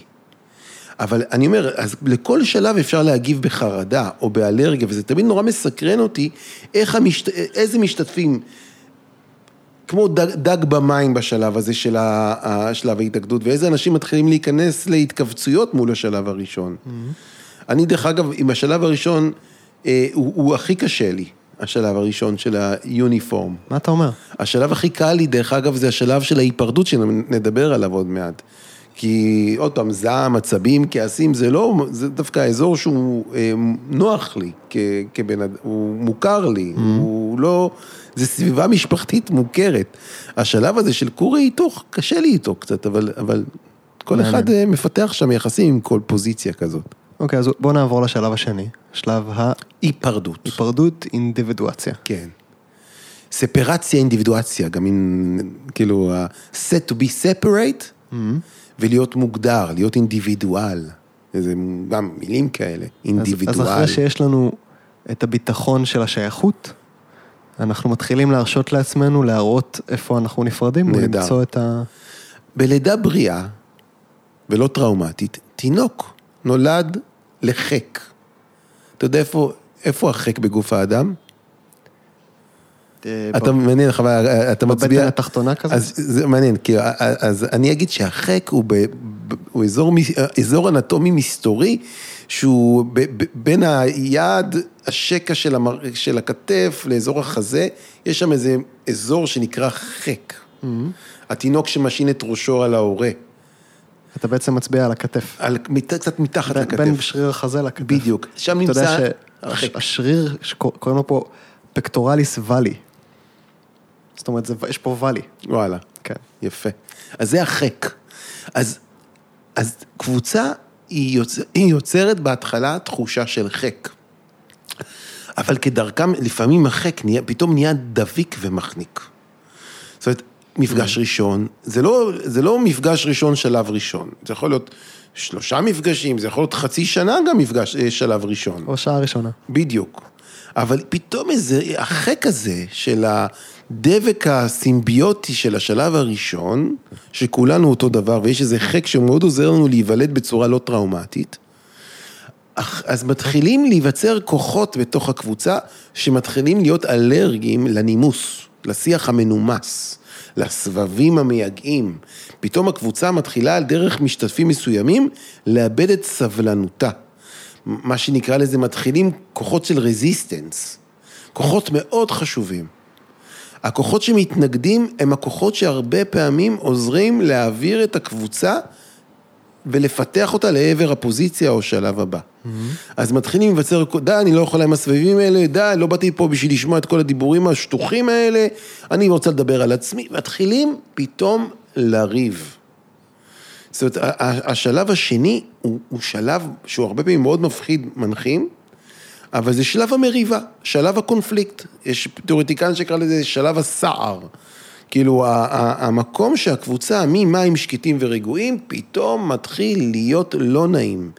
אבל אני אומר, אז לכל שלב אפשר להגיב בחרדה או באלרגיה, וזה תמיד נורא מסקרן אותי, איך המשת... איזה משתתפים, כמו דג, דג במים בשלב הזה של השלב ההתאגדות, ואיזה אנשים מתחילים להיכנס להתכווצויות מול השלב הראשון. Mm-hmm. אני דרך אגב, עם השלב הראשון, אה, הוא, הוא הכי קשה לי, השלב הראשון של היוניפורם. מה אתה אומר? השלב הכי קל לי, דרך אגב, זה השלב של ההיפרדות שנדבר עליו עוד מעט. כי עוד פעם, זעם, עצבים, כעסים, זה לא, זה דווקא האזור שהוא אה, נוח לי, כ, כבן אדם, הוא מוכר לי, mm-hmm. הוא לא, זה סביבה משפחתית מוכרת. השלב הזה של כור ההיתוך, קשה לי איתו קצת, אבל, אבל כל אחד אה, מפתח שם יחסים עם כל פוזיציה כזאת. אוקיי, אז בוא נעבור לשלב השני, שלב ה... היפרדות. אינדיבידואציה. כן. ספרציה, אינדיבידואציה, גם אם, כאילו, set to be separate, mm-hmm. ולהיות מוגדר, להיות אינדיבידואל. איזה גם מילים כאלה, אינדיבידואל. אז, אז אחרי שיש לנו את הביטחון של השייכות, אנחנו מתחילים להרשות לעצמנו להראות איפה אנחנו נפרדים, נהדר. ולמצוא את ה... בלידה בריאה, ולא טראומטית, תינוק נולד לחק. אתה יודע איפה, איפה החק בגוף האדם? אתה מעניין לך, אתה מצביע... בבטן התחתונה כזה? אז זה מעניין, כי אז אני אגיד שהחק הוא, ב, הוא אזור, אזור אנטומי מסתורי, שהוא ב, ב, בין היד, השקע של, המר, של הכתף לאזור החזה, יש שם איזה אזור שנקרא חק. Mm-hmm. התינוק שמשין את ראשו על ההורה. אתה בעצם מצביע על הכתף. על, קצת מתחת בין, לכתף. בין שריר החזה לכתף. בדיוק. שם נמצא... אתה יודע שהשריר, קוראים לו פה פקטורליס ואלי. זאת אומרת, זה, יש פה ואלי. וואלה. כן. יפה. אז זה החק. אז, אז קבוצה היא, יוצר, היא יוצרת בהתחלה תחושה של חק. אבל כדרכם, לפעמים החק נהיה, פתאום נהיה דביק ומחניק. זאת אומרת, מפגש ראשון, זה לא, זה לא מפגש ראשון שלב ראשון, זה יכול להיות שלושה מפגשים, זה יכול להיות חצי שנה גם מפגש שלב ראשון. או שעה ראשונה. בדיוק. אבל פתאום איזה, החק הזה של הדבק הסימביוטי של השלב הראשון, שכולנו אותו דבר, ויש איזה חק שמאוד עוזר לנו להיוולד בצורה לא טראומטית, אז מתחילים להיווצר כוחות בתוך הקבוצה, שמתחילים להיות אלרגיים לנימוס, לשיח המנומס. לסבבים המייגעים. פתאום הקבוצה מתחילה על דרך משתתפים מסוימים לאבד את סבלנותה. מה שנקרא לזה מתחילים כוחות של רזיסטנס, כוחות מאוד חשובים. הכוחות שמתנגדים הם הכוחות שהרבה פעמים עוזרים להעביר את הקבוצה ולפתח אותה לעבר הפוזיציה או שלב הבא. Mm-hmm. אז מתחילים לבצר, די, אני לא יכולה עם הסבבים האלה, די, לא באתי פה בשביל לשמוע את כל הדיבורים השטוחים האלה, אני רוצה לדבר על עצמי, מתחילים פתאום לריב. זאת אומרת, השלב השני הוא, הוא שלב שהוא הרבה פעמים מאוד מפחיד מנחים, אבל זה שלב המריבה, שלב הקונפליקט. יש תיאורטיקן שקרא לזה שלב הסער. כאילו, המקום שהקבוצה ממים שקטים ורגועים, פתאום מתחיל להיות לא נעים.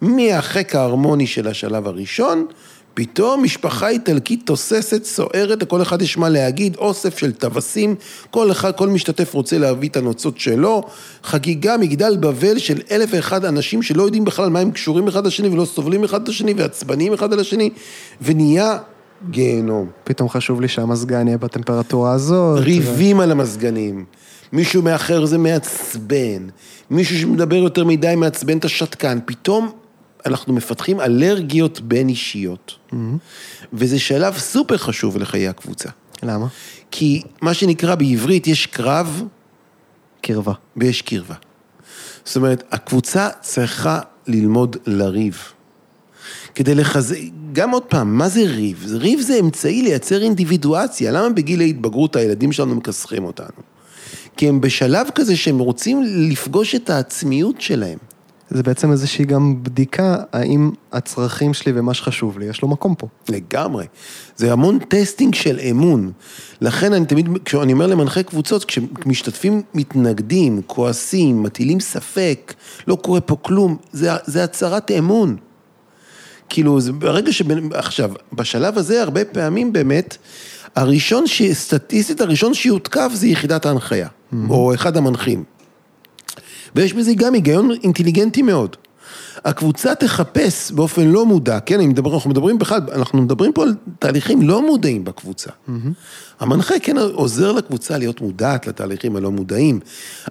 מהחק ההרמוני של השלב הראשון, פתאום משפחה איטלקית תוססת, סוערת, לכל אחד יש מה להגיד, אוסף של טווסים, כל אחד, כל משתתף רוצה להביא את הנוצות שלו, חגיגה, מגדל בבל של אלף ואחד אנשים שלא יודעים בכלל מה הם קשורים אחד לשני ולא סובלים אחד את השני ועצבניים אחד על השני, ונהיה גיהנום. פתאום חשוב לי שהמזגן יהיה בטמפרטורה הזאת. ריבים על המזגנים, מישהו מאחר זה מעצבן, מישהו שמדבר יותר מדי מעצבן את השתקן, פתאום אנחנו מפתחים אלרגיות בין אישיות. וזה שלב סופר חשוב לחיי הקבוצה. למה? כי מה שנקרא בעברית יש קרב קרבה. ויש קרבה. זאת אומרת, הקבוצה צריכה ללמוד לריב. כדי לחזק, גם עוד פעם, מה זה ריב? ריב זה אמצעי לייצר אינדיבידואציה. למה בגיל ההתבגרות הילדים שלנו מכסחים אותנו? כי הם בשלב כזה שהם רוצים לפגוש את העצמיות שלהם. זה בעצם איזושהי גם בדיקה, האם הצרכים שלי ומה שחשוב לי, יש לו מקום פה. לגמרי. זה המון טסטינג של אמון. לכן אני תמיד, כשאני אומר למנחי קבוצות, כשמשתתפים מתנגדים, כועסים, מטילים ספק, לא קורה פה כלום, זה, זה הצהרת אמון. כאילו, זה ברגע ש... עכשיו, בשלב הזה הרבה פעמים באמת, הראשון, ש... סטטיסטית הראשון שיותקף זה יחידת ההנחיה, mm-hmm. או אחד המנחים. ויש בזה גם היגיון אינטליגנטי מאוד. הקבוצה תחפש באופן לא מודע, כן, אני מדבר, אנחנו מדברים בכלל, אנחנו מדברים פה על תהליכים לא מודעים בקבוצה. Mm-hmm. המנחה כן עוזר לקבוצה להיות מודעת לתהליכים הלא מודעים,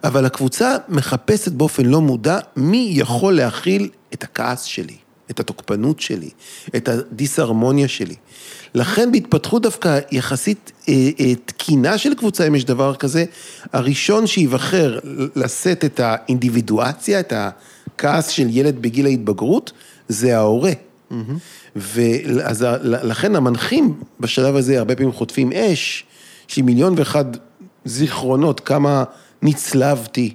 אבל הקבוצה מחפשת באופן לא מודע מי יכול להכיל את הכעס שלי, את התוקפנות שלי, את הדיסהרמוניה שלי. לכן בהתפתחות דווקא יחסית אה, אה, תקינה של קבוצה, אם יש דבר כזה, הראשון שיבחר לשאת את האינדיבידואציה, את הכעס של ילד בגיל ההתבגרות, זה ההורה. Mm-hmm. ואז לכן המנחים בשלב הזה הרבה פעמים חוטפים אש, לי מיליון ואחד זיכרונות, כמה נצלבתי.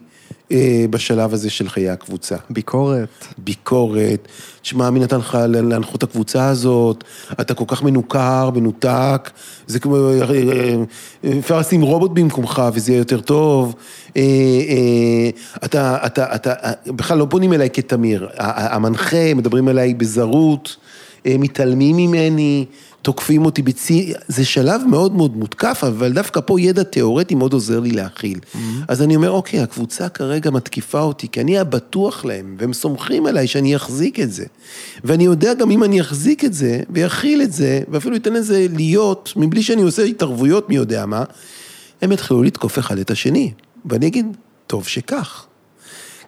בשלב הזה של חיי הקבוצה. ביקורת. ביקורת, שמע, מי נתן לך להנחות את הקבוצה הזאת, אתה כל כך מנוכר, מנותק, זה כמו, אפשר לשים רובוט במקומך וזה יהיה יותר טוב. אתה, אתה, אתה, בכלל לא פונים אליי כתמיר, המנחה, מדברים אליי בזרות, מתעלמים ממני. תוקפים אותי בצי, זה שלב מאוד מאוד מותקף, אבל דווקא פה ידע תיאורטי מאוד עוזר לי להכיל. Mm-hmm. אז אני אומר, אוקיי, הקבוצה כרגע מתקיפה אותי, כי אני הבטוח להם, והם סומכים עליי שאני אחזיק את זה. ואני יודע גם אם אני אחזיק את זה, ויכיל את זה, ואפילו אתן לזה להיות, מבלי שאני עושה התערבויות מי יודע מה, הם יתחילו לתקוף אחד את השני. ואני אגיד, טוב שכך.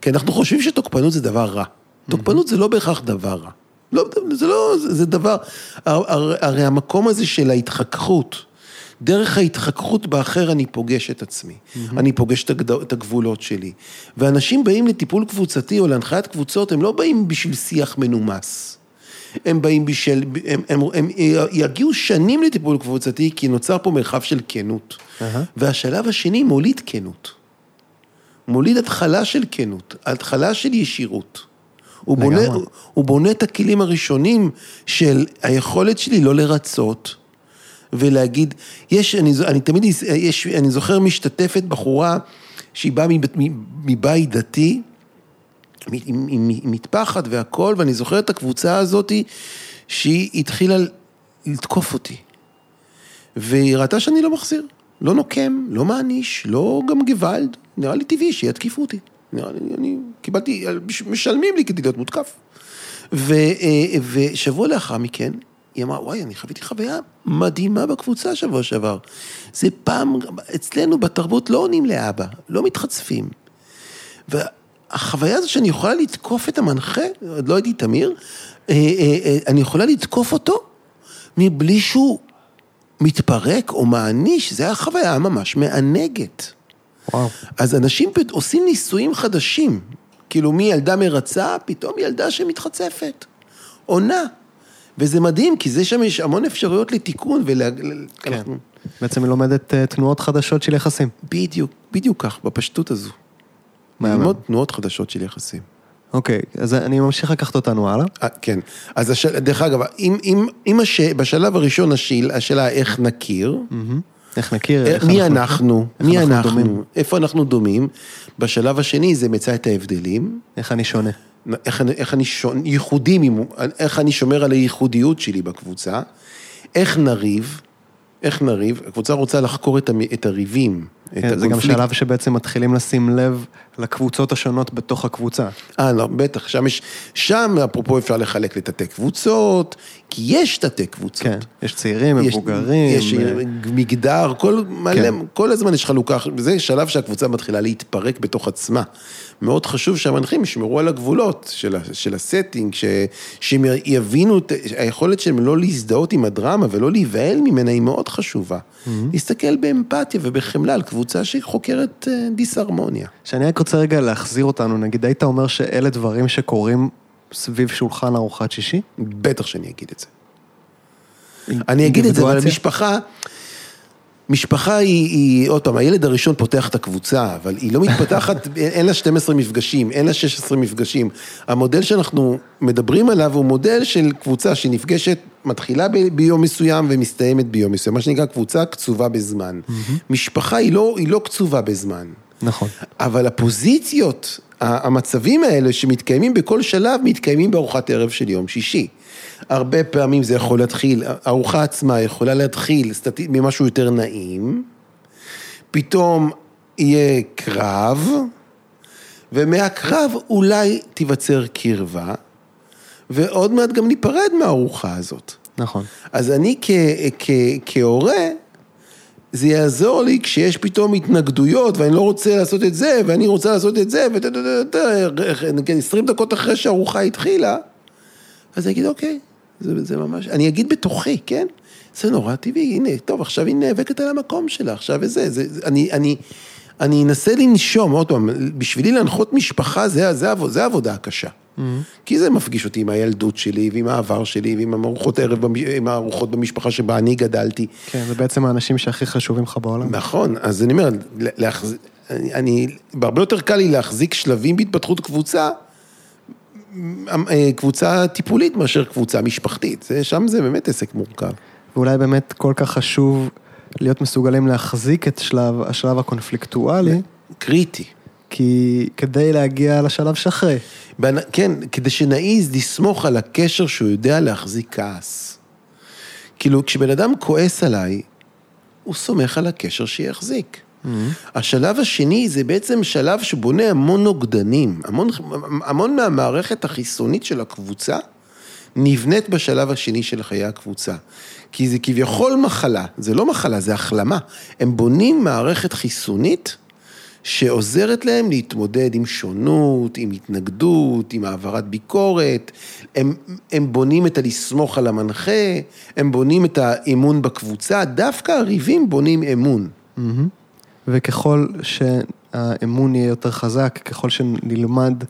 כי אנחנו חושבים שתוקפנות זה דבר רע. Mm-hmm. תוקפנות זה לא בהכרח דבר רע. לא, זה לא, זה דבר, הרי המקום הזה של ההתחככות, דרך ההתחככות באחר אני פוגש את עצמי, mm-hmm. אני פוגש את הגבולות שלי. ואנשים באים לטיפול קבוצתי או להנחיית קבוצות, הם לא באים בשביל שיח מנומס. הם באים בשביל, הם, הם, הם, הם יגיעו שנים לטיפול קבוצתי, כי נוצר פה מרחב של כנות. Uh-huh. והשלב השני מוליד כנות. מוליד התחלה של כנות, התחלה של ישירות. הוא בונה, הוא בונה את הכלים הראשונים של היכולת שלי לא לרצות ולהגיד, יש, אני, אני תמיד, יש, אני זוכר משתתפת בחורה שהיא באה מבית דתי, עם מטפחת והכל, ואני זוכר את הקבוצה הזאת שהיא התחילה לתקוף אותי. והיא ראתה שאני לא מחזיר, לא נוקם, לא מעניש, לא גם גוואלד, נראה לי טבעי שיתקיפו אותי. אני, אני קיבלתי, משלמים לי כדי להיות מותקף. ו, ושבוע לאחר מכן, היא אמרה, וואי, אני חוויתי חוויה מדהימה בקבוצה שבוע שעבר. זה פעם, אצלנו בתרבות לא עונים לאבא, לא מתחצפים. והחוויה הזו שאני יכולה לתקוף את המנחה, עוד לא הייתי תמיר, אני יכולה לתקוף אותו מבלי שהוא מתפרק או מעניש, זו הייתה חוויה ממש מענגת. וואו. אז אנשים עושים ניסויים חדשים, כאילו מילדה מרצה, פתאום ילדה שמתחצפת, עונה. וזה מדהים, כי זה שם יש המון אפשרויות לתיקון ולה... כן, אנחנו... בעצם היא לומדת תנועות חדשות של יחסים. בדיוק, בדיוק כך, בפשטות הזו. ללמוד תנועות חדשות של יחסים. אוקיי, אז אני ממשיך לקחת אותנו הלאה. אה, כן, אז הש... דרך אגב, אם, אם, אם הש... בשלב הראשון השאל, השאלה איך נכיר, מהמם. איך נכיר? איך מי אנחנו, איך מי אנחנו אנחנו, דומים? איפה אנחנו דומים, בשלב השני זה מצא את ההבדלים, איך אני שונה? איך איך אני שון, ייחודי, ממ- איך אני שומר על הייחודיות שלי בקבוצה, איך נריב, איך נריב, הקבוצה רוצה לחקור את, המ... את הריבים, את כן, זה גם. שלב שבעצם מתחילים לשים לב לקבוצות השונות בתוך הקבוצה. אה, לא, בטח, שם יש, שם אפרופו אפשר לחלק לתתי קבוצות, כי יש תתי קבוצות. כן, יש צעירים, יש- מבוגרים. יש אה, מגדר, כל, מלא, כן. כל הזמן יש חלוקה, זה שלב שהקבוצה מתחילה להתפרק בתוך עצמה. מאוד חשוב שהמנחים ישמרו על הגבולות של, של הסטינג, ש, שהם יבינו, את- היכולת שלהם לא להזדהות עם הדרמה ולא להיבהל ממנה היא מאוד חשובה. Mm-hmm. להסתכל באמפתיה ובחמלה על קבוצה שחוקרת אה, דיסהרמוניה. שאני רק רוצה רגע להחזיר אותנו, נגיד, היית אומר שאלה דברים שקורים סביב שולחן ארוחת שישי? בטח שאני אגיד את זה. אני אגיד את זה, אבל אינדיבידואציה? משפחה, היא, היא, עוד פעם, הילד הראשון פותח את הקבוצה, אבל היא לא מתפתחת, *laughs* אין לה 12 מפגשים, אין לה 16 מפגשים. המודל שאנחנו מדברים עליו הוא מודל של קבוצה שנפגשת, מתחילה ב- ביום מסוים ומסתיימת ביום מסוים, מה שנקרא קבוצה קצובה בזמן. משפחה היא לא, היא לא קצובה בזמן. נכון. אבל הפוזיציות, המצבים האלה שמתקיימים בכל שלב, מתקיימים בארוחת ערב של יום שישי. הרבה פעמים זה יכול להתחיל, הארוחה עצמה יכולה להתחיל סטט... ממשהו יותר נעים, פתאום יהיה קרב, ומהקרב אולי תיווצר קרבה, ועוד מעט גם ניפרד מהארוחה הזאת. נכון. אז אני כ, כ, כהורה, זה יעזור לי כשיש פתאום התנגדויות ואני לא רוצה לעשות את זה ואני רוצה לעשות את זה ונגיד 20 דקות אחרי שהארוחה התחילה, אז אני אגיד אוקיי, זה, זה ממש, אני אגיד בתוכי, כן? זה נורא טבעי, הנה, טוב, עכשיו היא נאבקת על המקום שלה, עכשיו וזה, זה, זה, אני, אני, אני אנסה לנשום, עוד פעם, בשבילי להנחות משפחה זה, זה, עבוד- זה העבודה הקשה. כי זה מפגיש אותי עם הילדות שלי, ועם העבר שלי, ועם ארוחות ערב, עם הארוחות במשפחה שבה אני גדלתי. כן, זה בעצם האנשים שהכי חשובים לך בעולם. נכון, אז אני אומר, להחז... אני, אני, בהרבה יותר קל לי להחזיק שלבים בהתפתחות קבוצה, קבוצה טיפולית מאשר קבוצה משפחתית, שם זה באמת עסק מורכב. ואולי באמת כל כך חשוב להיות מסוגלים להחזיק את שלב, השלב הקונפליקטואלי, קריטי. כי כדי להגיע לשלב שאחרי. בנ- כן, כדי שנעיז לסמוך על הקשר שהוא יודע להחזיק כעס. כאילו, כשבן אדם כועס עליי, הוא סומך על הקשר שיחזיק. השלב השני זה בעצם שלב שבונה המון נוגדנים, המון, המון מהמערכת החיסונית של הקבוצה נבנית בשלב השני של חיי הקבוצה. כי זה כביכול מחלה, זה לא מחלה, זה החלמה. הם בונים מערכת חיסונית שעוזרת להם להתמודד עם שונות, עם התנגדות, עם העברת ביקורת, הם, הם בונים את הלסמוך על המנחה, הם בונים את האמון בקבוצה, דווקא הריבים בונים אמון. מהמם. וככל שהאמון יהיה יותר חזק, ככל שנלמד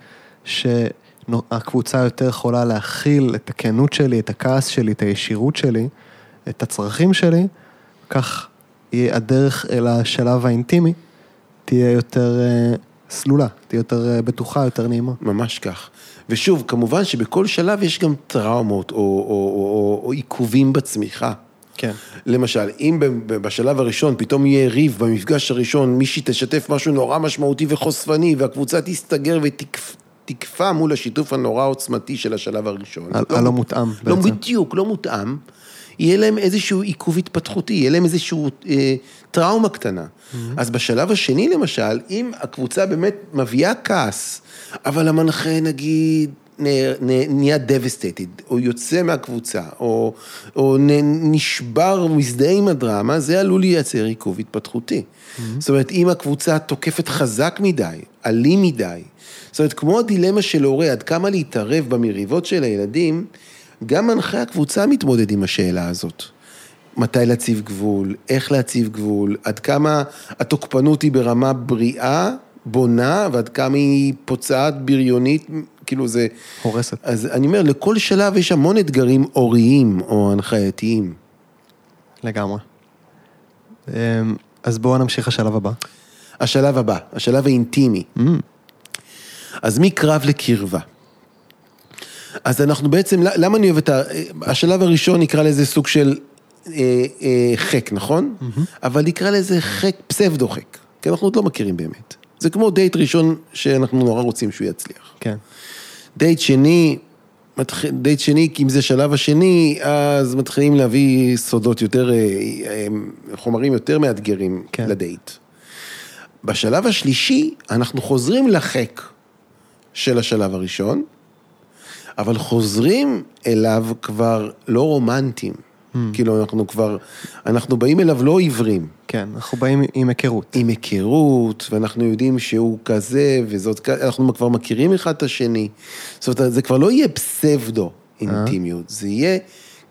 שהקבוצה יותר יכולה להכיל את הכנות שלי, את הכעס שלי, את הישירות שלי, את הצרכים שלי, כך יהיה הדרך אל השלב האינטימי תהיה יותר אה, סלולה, תהיה יותר אה, בטוחה, יותר נעימה. ממש כך. ושוב, כמובן שבכל שלב יש גם טראומות או, או, או, או, או עיכובים בצמיחה. כן. למשל, אם בשלב הראשון פתאום יהיה ריב במפגש הראשון, מישהי תשתף משהו נורא משמעותי וחושפני, והקבוצה תסתגר ותקפא מול השיתוף הנורא עוצמתי של השלב הראשון. הלא מותאם לא בעצם. בדיוק, לא מותאם. יהיה להם איזשהו עיכוב התפתחותי, יהיה להם איזשהו אה, טראומה קטנה. Mm-hmm. אז בשלב השני למשל, אם הקבוצה באמת מביאה כעס, אבל המנחה נגיד נהיה devastated, או יוצא מהקבוצה, או, או נשבר, מזדהה עם הדרמה, זה עלול לייצר עיכוב התפתחותי. Mm-hmm. זאת אומרת, אם הקבוצה תוקפת חזק מדי, אלים מדי, זאת אומרת, כמו הדילמה של הורה, עד כמה להתערב במריבות של הילדים, גם מנחי הקבוצה מתמודד עם השאלה הזאת. מתי להציב גבול, איך להציב גבול, עד כמה התוקפנות היא ברמה בריאה, בונה, ועד כמה היא פוצעת בריונית, כאילו זה... הורסת. אז אני אומר, לכל שלב יש המון אתגרים הוריים או הנחייתיים. לגמרי. אמ, אז בואו נמשיך לשלב הבא. השלב הבא, השלב האינטימי. Mm, אז מקרב לקרבה. אז אנחנו בעצם, למה אני אוהב את ה... השלב הראשון נקרא לזה סוג של אה, אה, חק, נכון? Mm-hmm. אבל נקרא לזה חק, פסבדו חק, כי אנחנו עוד לא מכירים באמת. זה כמו דייט ראשון שאנחנו נורא רוצים שהוא יצליח. כן. דייט שני, דייט שני, כי אם זה שלב השני, אז מתחילים להביא סודות יותר, אה, אה, חומרים יותר מאתגרים כן. לדייט. בשלב השלישי, אנחנו חוזרים לחיק של השלב הראשון, אבל חוזרים אליו כבר לא רומנטיים. Mm. כאילו, אנחנו כבר, אנחנו באים אליו לא עיוורים. כן, אנחנו באים עם היכרות. עם היכרות, ואנחנו יודעים שהוא כזה, וזאת, אנחנו כבר מכירים אחד את השני. זאת אומרת, זה כבר לא יהיה פסבדו אינטימיות, זה יהיה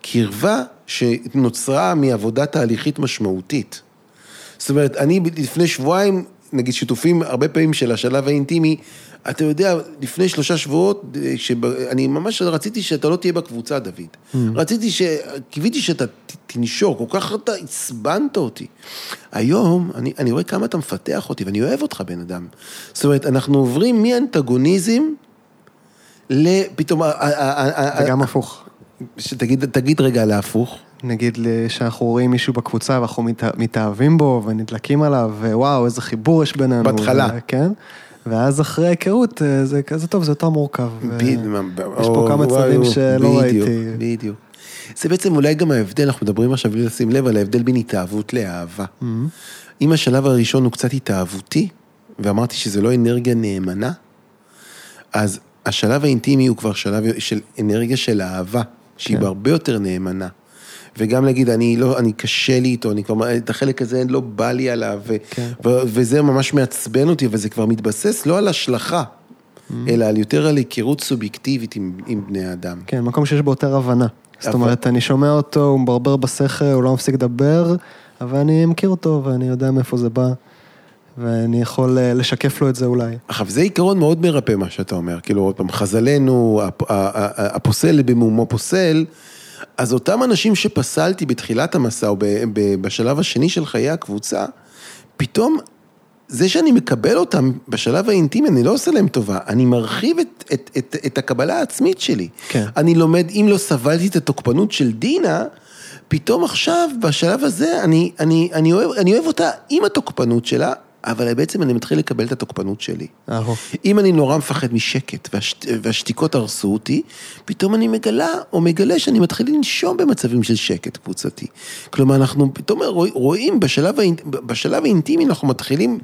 קרבה שנוצרה מעבודה תהליכית משמעותית. זאת אומרת, אני לפני שבועיים, נגיד שיתופים הרבה פעמים של השלב האינטימי, אתה יודע, לפני שלושה שבועות, אני ממש רציתי שאתה לא תהיה בקבוצה, דוד. Mm. רציתי ש... קיוויתי שאתה תנשור, כל כך אתה עצבנת אותי. היום, אני, אני רואה כמה אתה מפתח אותי, ואני אוהב אותך, בן אדם. זאת אומרת, אנחנו עוברים מאנטגוניזם לפתאום... וגם הפוך. שתגיד, תגיד רגע להפוך. נגיד שאנחנו רואים מישהו בקבוצה ואנחנו מתאהבים בו ונדלקים עליו, ווואו, איזה חיבור יש בינינו. בהתחלה. כן. ואז אחרי היכרות, אה, זה כזה טוב, זה יותר מורכב. יש פה כמה צדדים שלא ראיתי. בדיוק. זה בעצם אולי גם ההבדל, אנחנו מדברים עכשיו בלי לשים לב על ההבדל בין התאהבות לאהבה. Mm-hmm. אם השלב הראשון הוא קצת התאהבותי, ואמרתי שזה לא אנרגיה נאמנה, אז השלב האינטימי הוא כבר שלב של אנרגיה של אהבה, שהיא כן. הרבה יותר נאמנה. וגם להגיד, אני לא, אני קשה לי איתו, אני כבר, את החלק הזה לא בא לי עליו, כן. ו, וזה ממש מעצבן אותי, וזה כבר מתבסס לא על השלכה, mm-hmm. אלא על יותר על היכרות סובייקטיבית עם, עם בני אדם. כן, מקום שיש בו יותר הבנה. אבל... זאת אומרת, אני שומע אותו, הוא מברבר בשכל, הוא לא מפסיק לדבר, אבל אני מכיר אותו ואני יודע מאיפה זה בא. ואני יכול אה, לשקף לו את זה אולי. עכשיו, זה עיקרון מאוד מרפא מה שאתה אומר, כאילו, עוד פעם, חז"לנו, הפוסל במומו פוסל, אז אותם אנשים שפסלתי בתחילת המסע או בשלב השני של חיי הקבוצה, פתאום זה שאני מקבל אותם בשלב האינטימי, אני לא עושה להם טובה, אני מרחיב את, את, את, את הקבלה העצמית שלי. כן. אני לומד, אם לא סבלתי את התוקפנות של דינה, פתאום עכשיו, בשלב הזה, אני, אני, אני, אוהב, אני אוהב אותה עם התוקפנות שלה, אבל בעצם אני מתחיל לקבל את התוקפנות שלי. אהו. אם אני נורא מפחד משקט והשת, והשתיקות הרסו אותי, פתאום אני מגלה או מגלה שאני מתחיל לנשום במצבים של שקט קבוצתי. כלומר, אנחנו פתאום רואים בשלב, האינ, בשלב האינטימי, אנחנו מתחילים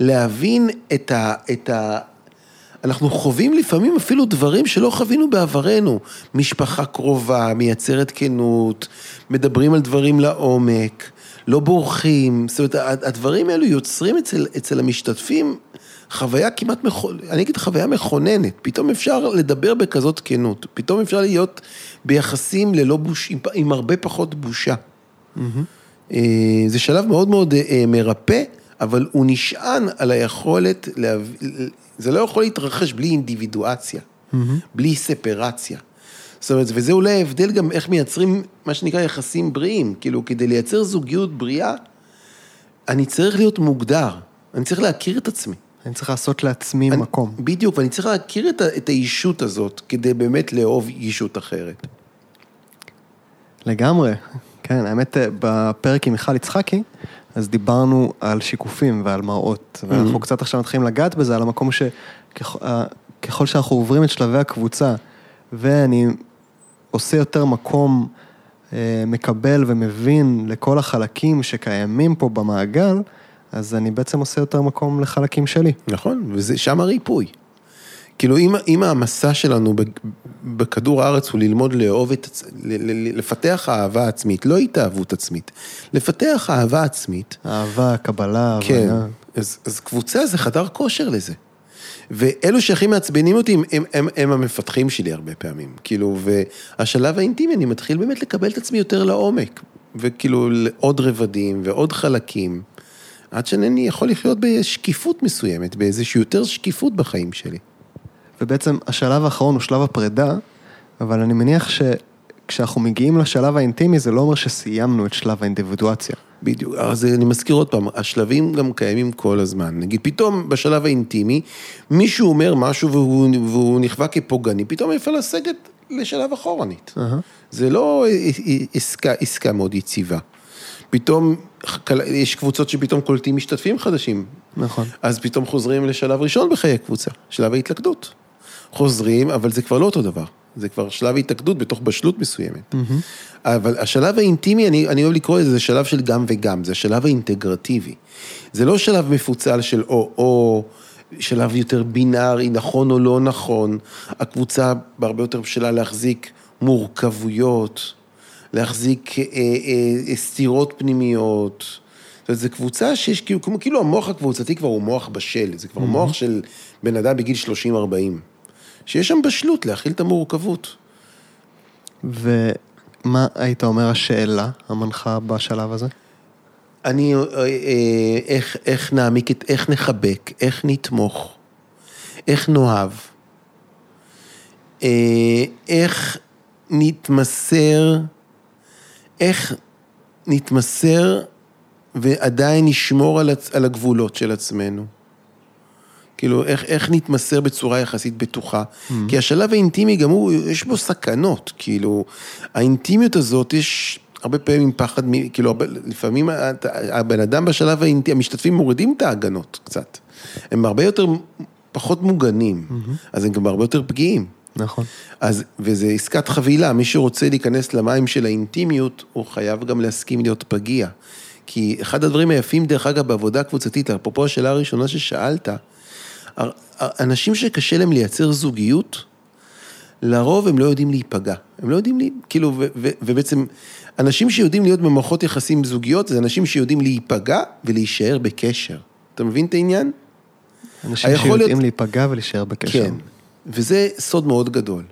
להבין את ה... את ה אנחנו חווים לפעמים אפילו דברים שלא חווינו בעברנו. משפחה קרובה, מייצרת כנות, מדברים על דברים לעומק. לא בורחים, זאת אומרת, הדברים האלו יוצרים אצל, אצל המשתתפים חוויה כמעט, מכוננת, אני אגיד חוויה מכוננת, פתאום אפשר לדבר בכזאת כנות, פתאום אפשר להיות ביחסים ללא בוש, עם, עם הרבה פחות בושה. Mm-hmm. זה שלב מאוד מאוד אה, מרפא, אבל הוא נשען על היכולת, להב... זה לא יכול להתרחש בלי אינדיבידואציה, mm-hmm. בלי ספרציה. זאת אומרת, וזה אולי ההבדל גם איך מייצרים מה שנקרא יחסים בריאים. כאילו, כדי לייצר זוגיות בריאה, אני צריך להיות מוגדר, אני צריך להכיר את עצמי. אני צריך לעשות לעצמי אני, מקום. בדיוק, ואני צריך להכיר את, את האישות הזאת, כדי באמת לאהוב אישות אחרת. לגמרי. כן, האמת, בפרק עם מיכל יצחקי, אז דיברנו על שיקופים ועל מראות, ואנחנו mm-hmm. קצת עכשיו מתחילים לגעת בזה, על המקום שככל שאנחנו עוברים את שלבי הקבוצה, ואני עושה יותר מקום, אה, מקבל ומבין לכל החלקים שקיימים פה במעגל, אז אני בעצם עושה יותר מקום לחלקים שלי. נכון, ושם הריפוי. כאילו, אם, אם המסע שלנו בכדור הארץ הוא ללמוד לאהוב את, לפתח אהבה עצמית, לא התאהבות עצמית, לפתח אהבה עצמית. אהבה, קבלה, כן, הבנה. אז, אז קבוצה זה חדר כושר לזה. ואלו שהכי מעצבנים אותי הם, הם, הם, הם המפתחים שלי הרבה פעמים. כאילו, והשלב האינטימי, אני מתחיל באמת לקבל את עצמי יותר לעומק. וכאילו, עוד רבדים ועוד חלקים, עד שאני יכול לחיות בשקיפות מסוימת, באיזושהי יותר שקיפות בחיים שלי. ובעצם השלב האחרון הוא שלב הפרידה, אבל אני מניח כשאנחנו מגיעים לשלב האינטימי, זה לא אומר שסיימנו את שלב האינדיבידואציה. בדיוק, אז אני מזכיר עוד פעם, השלבים גם קיימים כל הזמן. נגיד, פתאום בשלב האינטימי, מישהו אומר משהו והוא, והוא נכווה כפוגעני, פתאום אפשר לסגת לשלב אחורנית. אהה. זה לא עסקה, עסקה מאוד יציבה. פתאום, יש קבוצות שפתאום קולטים משתתפים חדשים. נכון. אז פתאום חוזרים לשלב ראשון בחיי הקבוצה, שלב ההתלכדות. חוזרים, אבל זה כבר לא אותו דבר. זה כבר שלב התאגדות בתוך בשלות מסוימת. אבל השלב האינטימי, אני, אני אוהב לקרוא לזה, זה שלב של גם וגם, זה השלב האינטגרטיבי. זה לא שלב מפוצל של או-או, שלב יותר בינארי, נכון או לא נכון. הקבוצה בהרבה יותר בשלה להחזיק מורכבויות, להחזיק אה, אה, סתירות פנימיות. זאת אומרת, זו קבוצה שיש, כאילו, כאילו המוח הקבוצתי כבר הוא מוח בשל, זה כבר מוח של בן אדם בגיל 30-40. שיש שם בשלות להכיל את המורכבות. ומה היית אומר השאלה המנחה בשלב הזה? אני, אה, אה, איך, איך נעמיק איך נחבק, איך נתמוך, איך נאהב, אה, איך נתמסר, איך נתמסר ועדיין נשמור על, על הגבולות של עצמנו. כאילו, איך, איך נתמסר בצורה יחסית בטוחה. Mm-hmm. כי השלב האינטימי גם הוא, יש בו סכנות, כאילו, האינטימיות הזאת, יש הרבה פעמים פחד, מ- כאילו, לפעמים הבן אדם בשלב האינטימי, המשתתפים מורידים את ההגנות קצת. הם הרבה יותר, פחות מוגנים, mm-hmm. אז הם גם הרבה יותר פגיעים. נכון. אז, וזה עסקת חבילה, מי שרוצה להיכנס למים של האינטימיות, הוא חייב גם להסכים להיות פגיע. כי אחד הדברים היפים, דרך אגב, בעבודה קבוצתית, אפרופו השאלה הראשונה ששאלת, אנשים שקשה להם לייצר זוגיות, לרוב הם לא יודעים להיפגע. הם לא יודעים, לי, כאילו, ו, ו, ובעצם, אנשים שיודעים להיות במערכות יחסים זוגיות, זה אנשים שיודעים להיפגע ולהישאר בקשר. אתה מבין את העניין? אנשים שיודעים להיות- להיפגע ולהישאר בקשר. כן. וזה סוד מאוד גדול.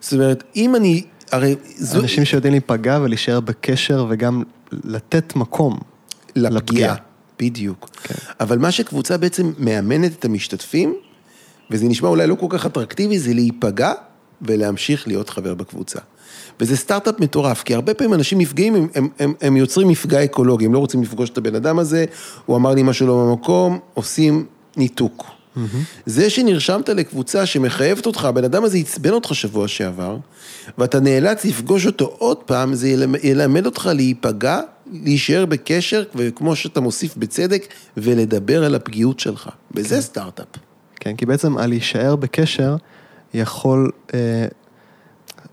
זאת אומרת, אם אני, הרי זו... אנשים שיודעים להיפגע ולהישאר בקשר וגם לתת מקום. לפגיעה. לפגיעה. בדיוק. כן. אבל מה שקבוצה בעצם מאמנת את המשתתפים, וזה נשמע אולי לא כל כך אטרקטיבי, זה להיפגע ולהמשיך להיות חבר בקבוצה. וזה סטארט-אפ מטורף, כי הרבה פעמים אנשים נפגעים, הם, הם, הם, הם יוצרים מפגע אקולוגי, הם לא רוצים לפגוש את הבן אדם הזה, הוא אמר לי משהו לא במקום, עושים ניתוק. זה שנרשמת לקבוצה שמחייבת אותך, הבן אדם הזה עצבן אותך שבוע שעבר, ואתה נאלץ לפגוש אותו עוד פעם, זה ילמ- ילמד אותך להיפגע, להישאר בקשר, וכמו שאתה מוסיף בצדק, ולדבר על הפגיעות שלך. וזה סטארט-אפ. כן, כי בעצם על להישאר בקשר יכול, אה,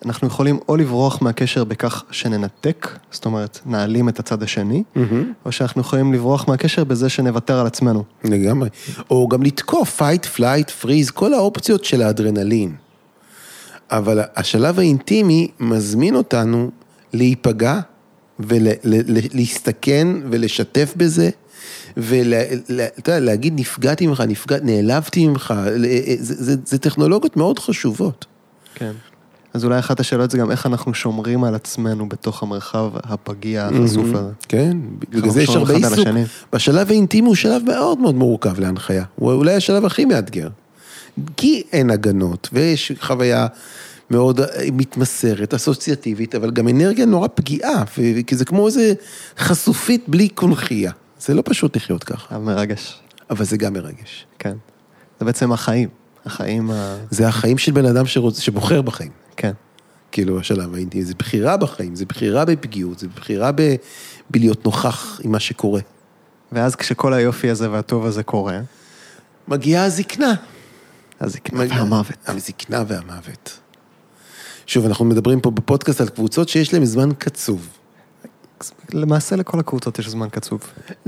אנחנו יכולים או לברוח מהקשר בכך שננתק, זאת אומרת, נעלים את הצד השני, או שאנחנו יכולים לברוח מהקשר בזה שנוותר על עצמנו. לגמרי. או גם לתקוף, fight, flight, freeze, כל האופציות של האדרנלין. אבל השלב האינטימי מזמין אותנו להיפגע ולהסתכן ולשתף בזה. ואתה יודע, להגיד נפגעתי ממך, נפגע, נעלבתי ממך, זה, זה, זה טכנולוגיות מאוד חשובות. כן. אז אולי אחת השאלות זה גם איך אנחנו שומרים על עצמנו בתוך המרחב הפגיע החשוף הזה. כן, בגלל זה יש הרבה עיסוק. בשלב האינטימי הוא שלב מאוד מאוד מורכב להנחיה. הוא אולי השלב הכי מאתגר. כי אין הגנות, ויש חוויה מאוד אה, מתמסרת, אסוציאטיבית, אבל גם אנרגיה נורא פגיעה, כי זה כמו איזה חשופית בלי קונכייה. זה לא פשוט לחיות ככה, מרגש. אבל זה גם מרגש. כן. זה בעצם החיים. החיים ה... זה החיים של בן אדם שרוצ... שבוחר בחיים. כן. כאילו, השלב האינטימי, זה בחירה בחיים, זה בחירה בפגיעות, זה בחירה ב... בלהיות נוכח עם מה שקורה. ואז כשכל היופי הזה והטוב הזה קורה, מגיעה הזקנה. הזקנה מגיע- והמוות. הזקנה והמוות. שוב, אנחנו מדברים פה בפודקאסט על קבוצות שיש להן זמן קצוב. למעשה לכל הקבוצות יש זמן קצוב.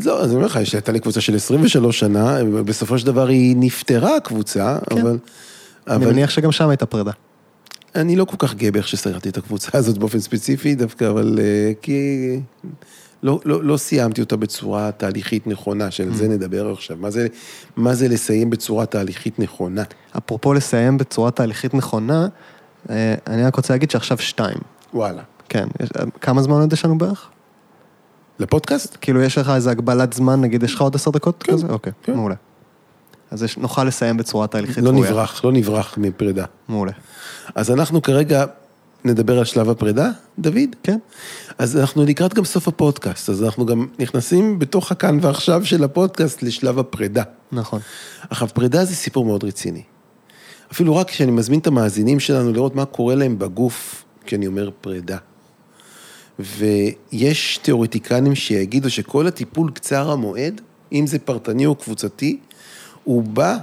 לא, אז אני אומר לך, יש- הייתה לי קבוצה של 23 שנה, בסופו של דבר היא נפטרה הקבוצה, כן. אבל... אני אבל מניח שגם שם הייתה פרידה. אני לא כל כך גאה באיך שסגרתי את הקבוצה הזאת באופן ספציפי דווקא, אבל אה, כי לא, לא, לא סיימתי אותה בצורה תהליכית נכונה, שעל Mm. זה נדבר עכשיו. מה זה, מה זה לסיים בצורה תהליכית נכונה? אפרופו לסיים בצורה תהליכית נכונה, אה, אני רק רוצה להגיד שעכשיו שתיים. וואלה. כן, יש- כמה זמן עוד יש לנו בערך? לפודקאסט? כאילו יש לך איזה הגבלת זמן, נגיד יש לך עוד עשר דקות כן, כזה? אוקיי, כן. מעולה. אז יש- נוכל לסיים בצורה תהליכית לא ראויה. נברח, לא נברח מפרידה. מעולה. אז אנחנו כרגע נדבר על שלב הפרידה, דוד? כן. אז אנחנו לקראת גם סוף הפודקאסט, אז אנחנו גם נכנסים בתוך הכאן ועכשיו של הפודקאסט לשלב הפרידה. נכון. עכשיו, פרידה זה סיפור מאוד רציני. אפילו רק כשאני מזמין את המאזינים שלנו לראות מה קורה להם בגוף כשאני אומר פרידה. ויש תיאורטיקנים שיגידו שכל הטיפול קצר המועד, אם זה פרטני או קבוצתי, הוא בא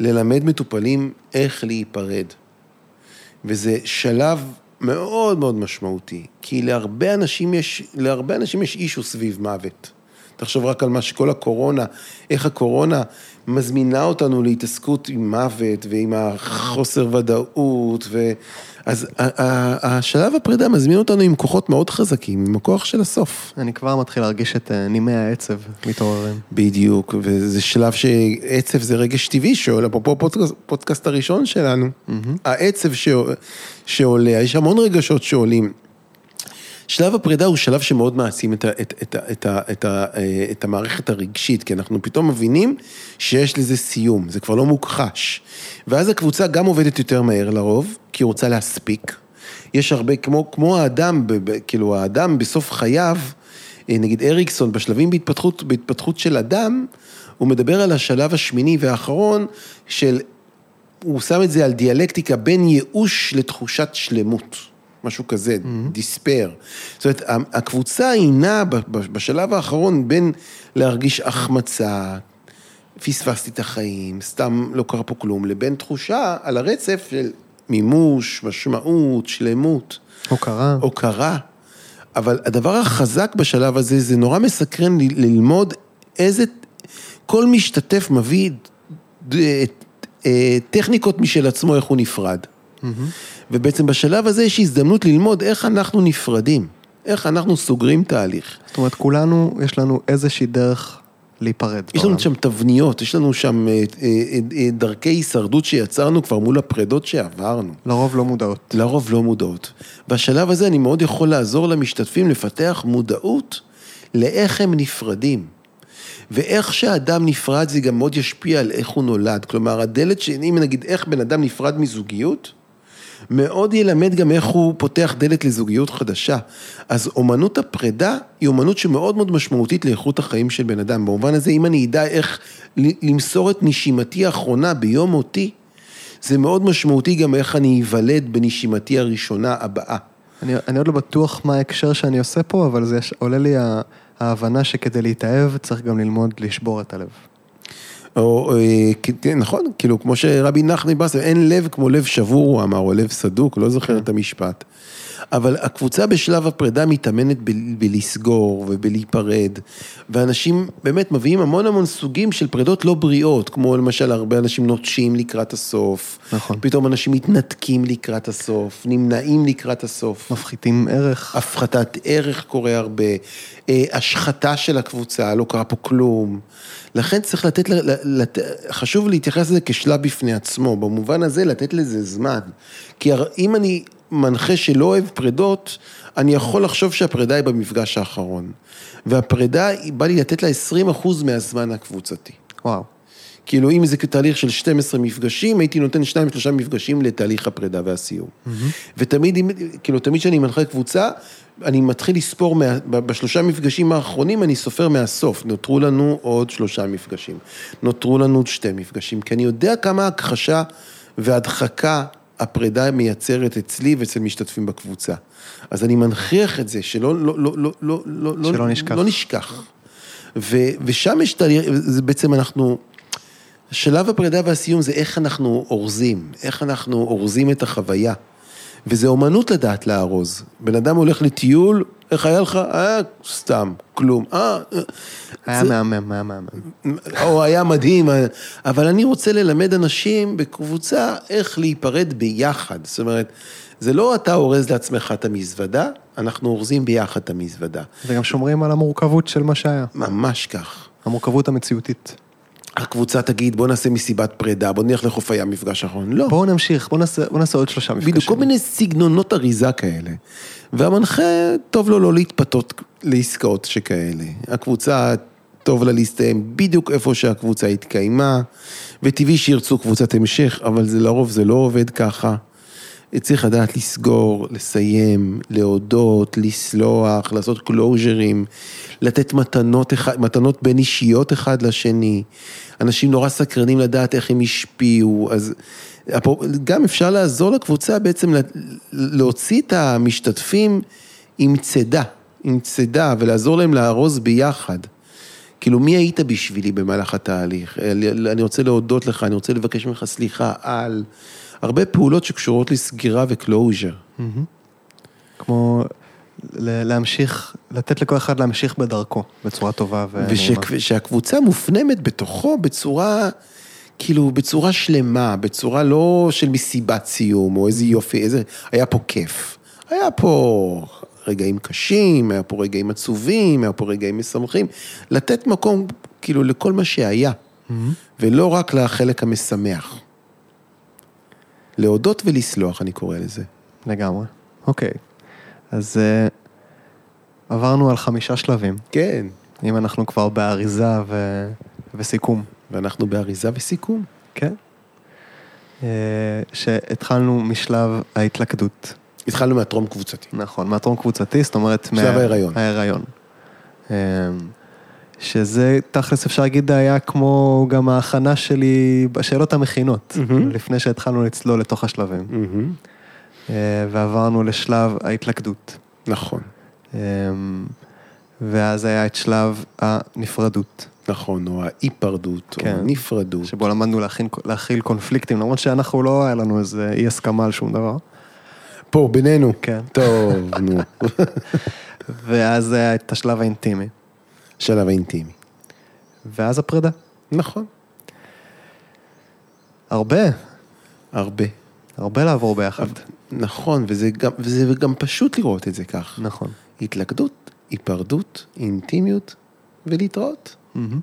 ללמד מטופלים איך להיפרד. וזה שלב מאוד מאוד משמעותי, כי להרבה אנשים יש, להרבה אנשים יש אישו סביב מוות. תחשוב רק על מה שכל הקורונה, איך הקורונה מזמינה אותנו להתעסקות עם מוות ועם החוסר ודאות, ו... אז השלב הפרידה מזמין אותנו עם כוחות מאוד חזקים, עם הכוח של הסוף. אני כבר מתחיל להרגיש את אה, נימי העצב מתעוררים. בדיוק, וזה שלב שעצב זה רגש טבעי שעולה, אפרופו פודקאסט הראשון שלנו, העצב שעולה, יש המון רגשות שעולים. שלב הפרידה הוא שלב שמאוד מעצים את, את, את, את, את, את המערכת הרגשית, כי אנחנו פתאום מבינים שיש לזה סיום, זה כבר לא מוכחש. ואז הקבוצה גם עובדת יותר מהר לרוב, כי היא רוצה להספיק. יש הרבה, כמו, כמו האדם, כאילו האדם בסוף חייו, אה, נגיד אריקסון, בשלבים בהתפתחות, בהתפתחות של אדם, הוא מדבר על השלב השמיני והאחרון של, הוא שם את זה על דיאלקטיקה בין ייאוש לתחושת שלמות. משהו כזה, דיספר. Mm-hmm. זאת אומרת, הקבוצה היא נעה בשלב האחרון בין להרגיש החמצה, פספסתי את החיים, סתם לא קרה פה כלום, לבין תחושה על הרצף של מימוש, משמעות, שלמות. הוקרה. הוקרה. אבל הדבר החזק בשלב הזה, זה נורא מסקרן ללמוד איזה, כל משתתף מביא אה, טכניקות משל עצמו, איך הוא נפרד. Mm-hmm. ובעצם בשלב הזה יש הזדמנות ללמוד איך אנחנו נפרדים, איך אנחנו סוגרים תהליך. זאת אומרת, כולנו, יש לנו איזושהי דרך להיפרד. יש לנו שם תבניות, יש לנו שם אה, אה, אה, דרכי הישרדות שיצרנו כבר מול הפרדות שעברנו. לרוב לא מודעות. לרוב לא מודעות. בשלב הזה אני מאוד יכול לעזור למשתתפים לפתח מודעות לאיך הם נפרדים. ואיך שאדם נפרד זה גם מאוד ישפיע על איך הוא נולד. כלומר, הדלת, אם נגיד איך בן אדם נפרד מזוגיות, מאוד ילמד גם איך הוא פותח דלת לזוגיות חדשה. אז אומנות הפרידה היא אומנות שמאוד מאוד משמעותית לאיכות החיים של בן אדם. במובן הזה, אם אני אדע איך למסור את נשימתי האחרונה ביום מותי, זה מאוד משמעותי גם איך אני איוולד בנשימתי הראשונה הבאה. אני, אני עוד לא בטוח מה ההקשר שאני עושה פה, אבל זה עולה לי ההבנה שכדי להתאהב צריך גם ללמוד לשבור את הלב. או, אה, כן, נכון, כאילו, כמו שרבי נחמן ברסלב, אין לב כמו לב שבור, הוא אמר, או לב סדוק, לא זוכר את המשפט. אבל הקבוצה בשלב הפרידה מתאמנת ב- בלסגור ובלהיפרד, ואנשים באמת מביאים המון המון סוגים של פרידות לא בריאות, כמו למשל הרבה אנשים נוטשים לקראת הסוף, נכון. פתאום אנשים מתנתקים לקראת הסוף, נמנעים לקראת הסוף. מפחיתים ערך. הפחתת ערך קורה הרבה, אה, השחתה של הקבוצה, לא קרה פה כלום. לכן צריך לתת, לת... חשוב להתייחס לזה כשלב בפני עצמו, במובן הזה לתת לזה זמן. כי אם אני מנחה שלא אוהב פרדות, אני יכול לחשוב שהפרידה היא במפגש האחרון. והפרידה, בא לי לתת לה 20% מהזמן הקבוצתי. וואו. כאילו אם זה כתהליך של 12 מפגשים, הייתי נותן שניים שלושה מפגשים לתהליך הפרידה והסיום. Mm-hmm. ותמיד, כאילו תמיד כשאני מנחה קבוצה, אני מתחיל לספור, מה, בשלושה מפגשים האחרונים אני סופר מהסוף, נותרו לנו עוד שלושה מפגשים, נותרו לנו עוד שתי מפגשים, כי אני יודע כמה הכחשה והדחקה הפרידה מייצרת אצלי ואצל משתתפים בקבוצה. אז אני מנכיח את זה, שלא לא, לא, לא, לא, לא, שלא נשכח. לא נשכח. ו, ושם יש תהליך, זה בעצם אנחנו, שלב הפרידה והסיום זה איך אנחנו אורזים, איך אנחנו אורזים את החוויה. וזה אומנות לדעת לארוז. בן אדם הולך לטיול, איך היה לך? היה סתם, כלום. אה, היה מהמם, היה מהמם. או היה מדהים, אבל אני רוצה ללמד אנשים בקבוצה איך להיפרד ביחד. זאת אומרת, זה לא אתה אורז לעצמך את המזוודה, אנחנו אורזים ביחד את המזוודה. וגם שומרים על המורכבות של מה שהיה. ממש כך. המורכבות המציאותית. הקבוצה תגיד, בוא נעשה מסיבת פרידה, בוא נלך לחוף הים מפגש אחרון. לא. בואו נמשיך, בואו נעשה, בוא נעשה עוד שלושה מפגשים. בדיוק, כל מיני סגנונות אריזה כאלה. והמנחה, טוב לו לא להתפתות לעסקאות שכאלה. הקבוצה, טוב לה להסתיים בדיוק איפה שהקבוצה התקיימה, וטבעי שירצו קבוצת המשך, אבל זה לרוב זה לא עובד ככה. צריך לדעת לסגור, לסיים, להודות, לסלוח, לעשות קלוז'רים, לתת מתנות, מתנות בין אישיות אחד לשני. אנשים נורא סקרנים לדעת איך הם השפיעו, אז גם אפשר לעזור לקבוצה בעצם לה- להוציא את המשתתפים עם צידה, עם צידה, ולעזור להם לארוז ביחד. כאילו, מי היית בשבילי במהלך התהליך? אני רוצה להודות לך, אני רוצה לבקש ממך סליחה על הרבה פעולות שקשורות לסגירה וקלוז'ר. כמו ל- להמשיך, לתת לכל אחד להמשיך בדרכו בצורה טובה ונעימה. ושהקבוצה מופנמת בתוכו בצורה, כאילו, בצורה שלמה, בצורה לא של מסיבת סיום, או איזה יופי, איזה, היה פה כיף. היה פה רגעים קשים, היה פה רגעים עצובים, היה פה רגעים משמחים. לתת מקום, כאילו, לכל מה שהיה, ולא רק לחלק המשמח. להודות ולסלוח, אני קורא לזה. לגמרי. אוקיי. אז אה, עברנו על חמישה שלבים. כן. אם אנחנו כבר באריזה ו... וסיכום. ואנחנו באריזה וסיכום. כן. אה, שהתחלנו משלב ההתלכדות. התחלנו מהטרום קבוצתי. נכון, מהטרום קבוצתי, זאת אומרת... שלב ההיריון. ההיריון. אה, שזה, תכלס אפשר להגיד, היה כמו גם ההכנה שלי בשאלות המכינות, מהמם. לפני שהתחלנו לצלול לתוך השלבים. אה, ועברנו לשלב ההתלכדות. נכון. אה, ואז היה את שלב הנפרדות, נכון, או ההיפרדות, או כן. הנפרדות. שבו למדנו להכין, להכיל קונפליקטים, למרות שאנחנו לא היה לנו איזה אי הסכמה על שום דבר. פה, בינינו. כן. טוב, *laughs* נו. ואז היה את השלב האינטימי. שלב האינטימי. ואז הפרידה. נכון. הרבה, הרבה. הרבה לעבור ביחד. נכון, וזה גם, וזה גם פשוט לראות את זה כך. נכון. התלכדות, היפרדות, אינטימיות, ולהתראות. מהמם.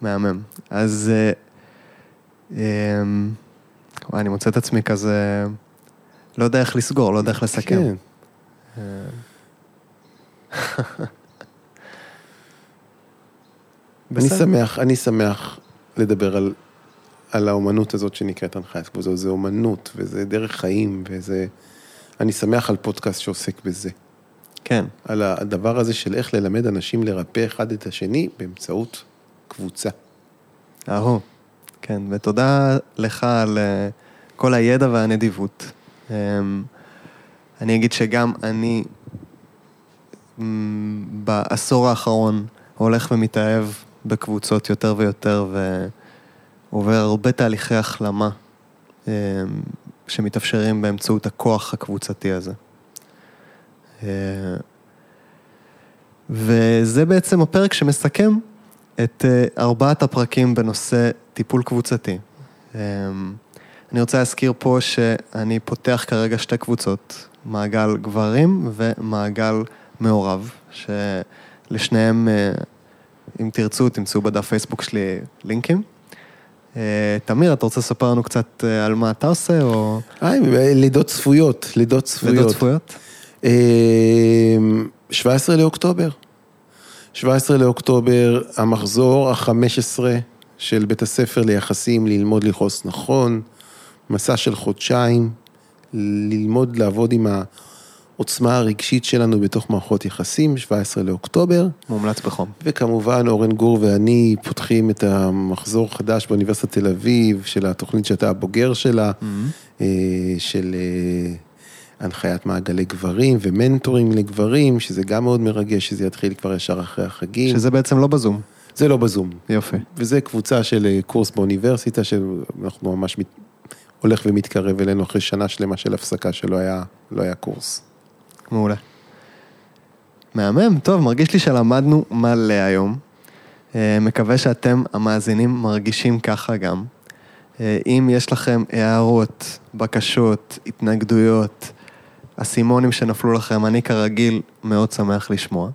מהמם. אז אה, וואי, אני מוצא את עצמי כזה, לא יודע איך לסגור, לא יודע איך לסכם. כן. אני בסדר. שמח, אני שמח לדבר על, על האומנות הזאת שנקראת הנחיית קבוצות. זה אומנות, וזה דרך חיים, וזה... אני שמח על פודקאסט שעוסק בזה. כן, על הדבר הזה של איך ללמד אנשים לרפא אחד את השני באמצעות קבוצה. אהו. כן, ותודה לך על אה, כל הידע והנדיבות. אמ, אני אגיד שגם אני אמ, בעשור האחרון הולך ומתאהב בקבוצות יותר ויותר ועובר הרבה תהליכי החלמה אמ, שמתאפשרים באמצעות הכוח הקבוצתי הזה. וזה בעצם הפרק שמסכם את אה, ארבעת הפרקים בנושא טיפול קבוצתי. אני רוצה להזכיר פה שאני פותח כרגע שתי קבוצות, מעגל גברים ומעגל מעורב, שלשניהם, אה, אם תרצו, תמצאו בדף פייסבוק שלי לינקים. אה, תמיר, אתה רוצה לספר לנו קצת אה, על מה אתה עושה, או לידות צפויות, לידות צפויות. לידות צפויות? אה, 17 לאוקטובר. 17 לאוקטובר, המחזור ה-15 של בית הספר ליחסים, ללמוד לכעוס נכון, מסע של חודשיים, ללמוד לעבוד עם העוצמה הרגשית שלנו בתוך מערכות יחסים, 17 לאוקטובר. מומלץ בחום. וכמובן אורן גור ואני פותחים את המחזור חדש באוניברסיטת תל אביב, של התוכנית שאתה הבוגר שלה, אה, של אה, הנחיית מעגלי גברים ומנטורים לגברים, שזה גם מאוד מרגש, שזה יתחיל כבר ישר אחרי החגים. שזה בעצם לא בזום. זה לא בזום. יופי. וזה קבוצה של אה, קורס באוניברסיטה, שאנחנו ממש. הולך ומתקרב אלינו אחרי שנה שלמה של הפסקה שלא היה, לא היה קורס. מעולה. מהמם, טוב, מרגיש לי שלמדנו מלא היום. אה, מקווה שאתם, המאזינים, מרגישים ככה גם. אה, אם יש לכם הערות, בקשות, התנגדויות, אסימונים שנפלו לכם, אני כרגיל מאוד שמח לשמוע.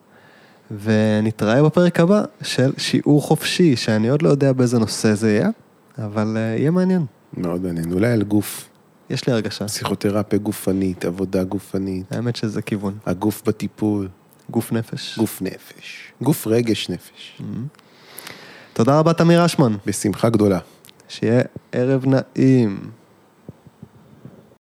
ונתראה בפרק הבא של שיעור חופשי, שאני עוד לא יודע באיזה נושא זה יהיה, אבל אה, יהיה מעניין. מאוד מעניין. אולי על גוף, יש לי הרגשה. פסיכותרפיה גופנית, עבודה גופנית, האמת שזה כיוון. הגוף בטיפול, גוף נפש. גוף נפש, גוף רגש נפש. תודה רבה, תמיר אשמן. בשמחה גדולה. שיהיה ערב נעים.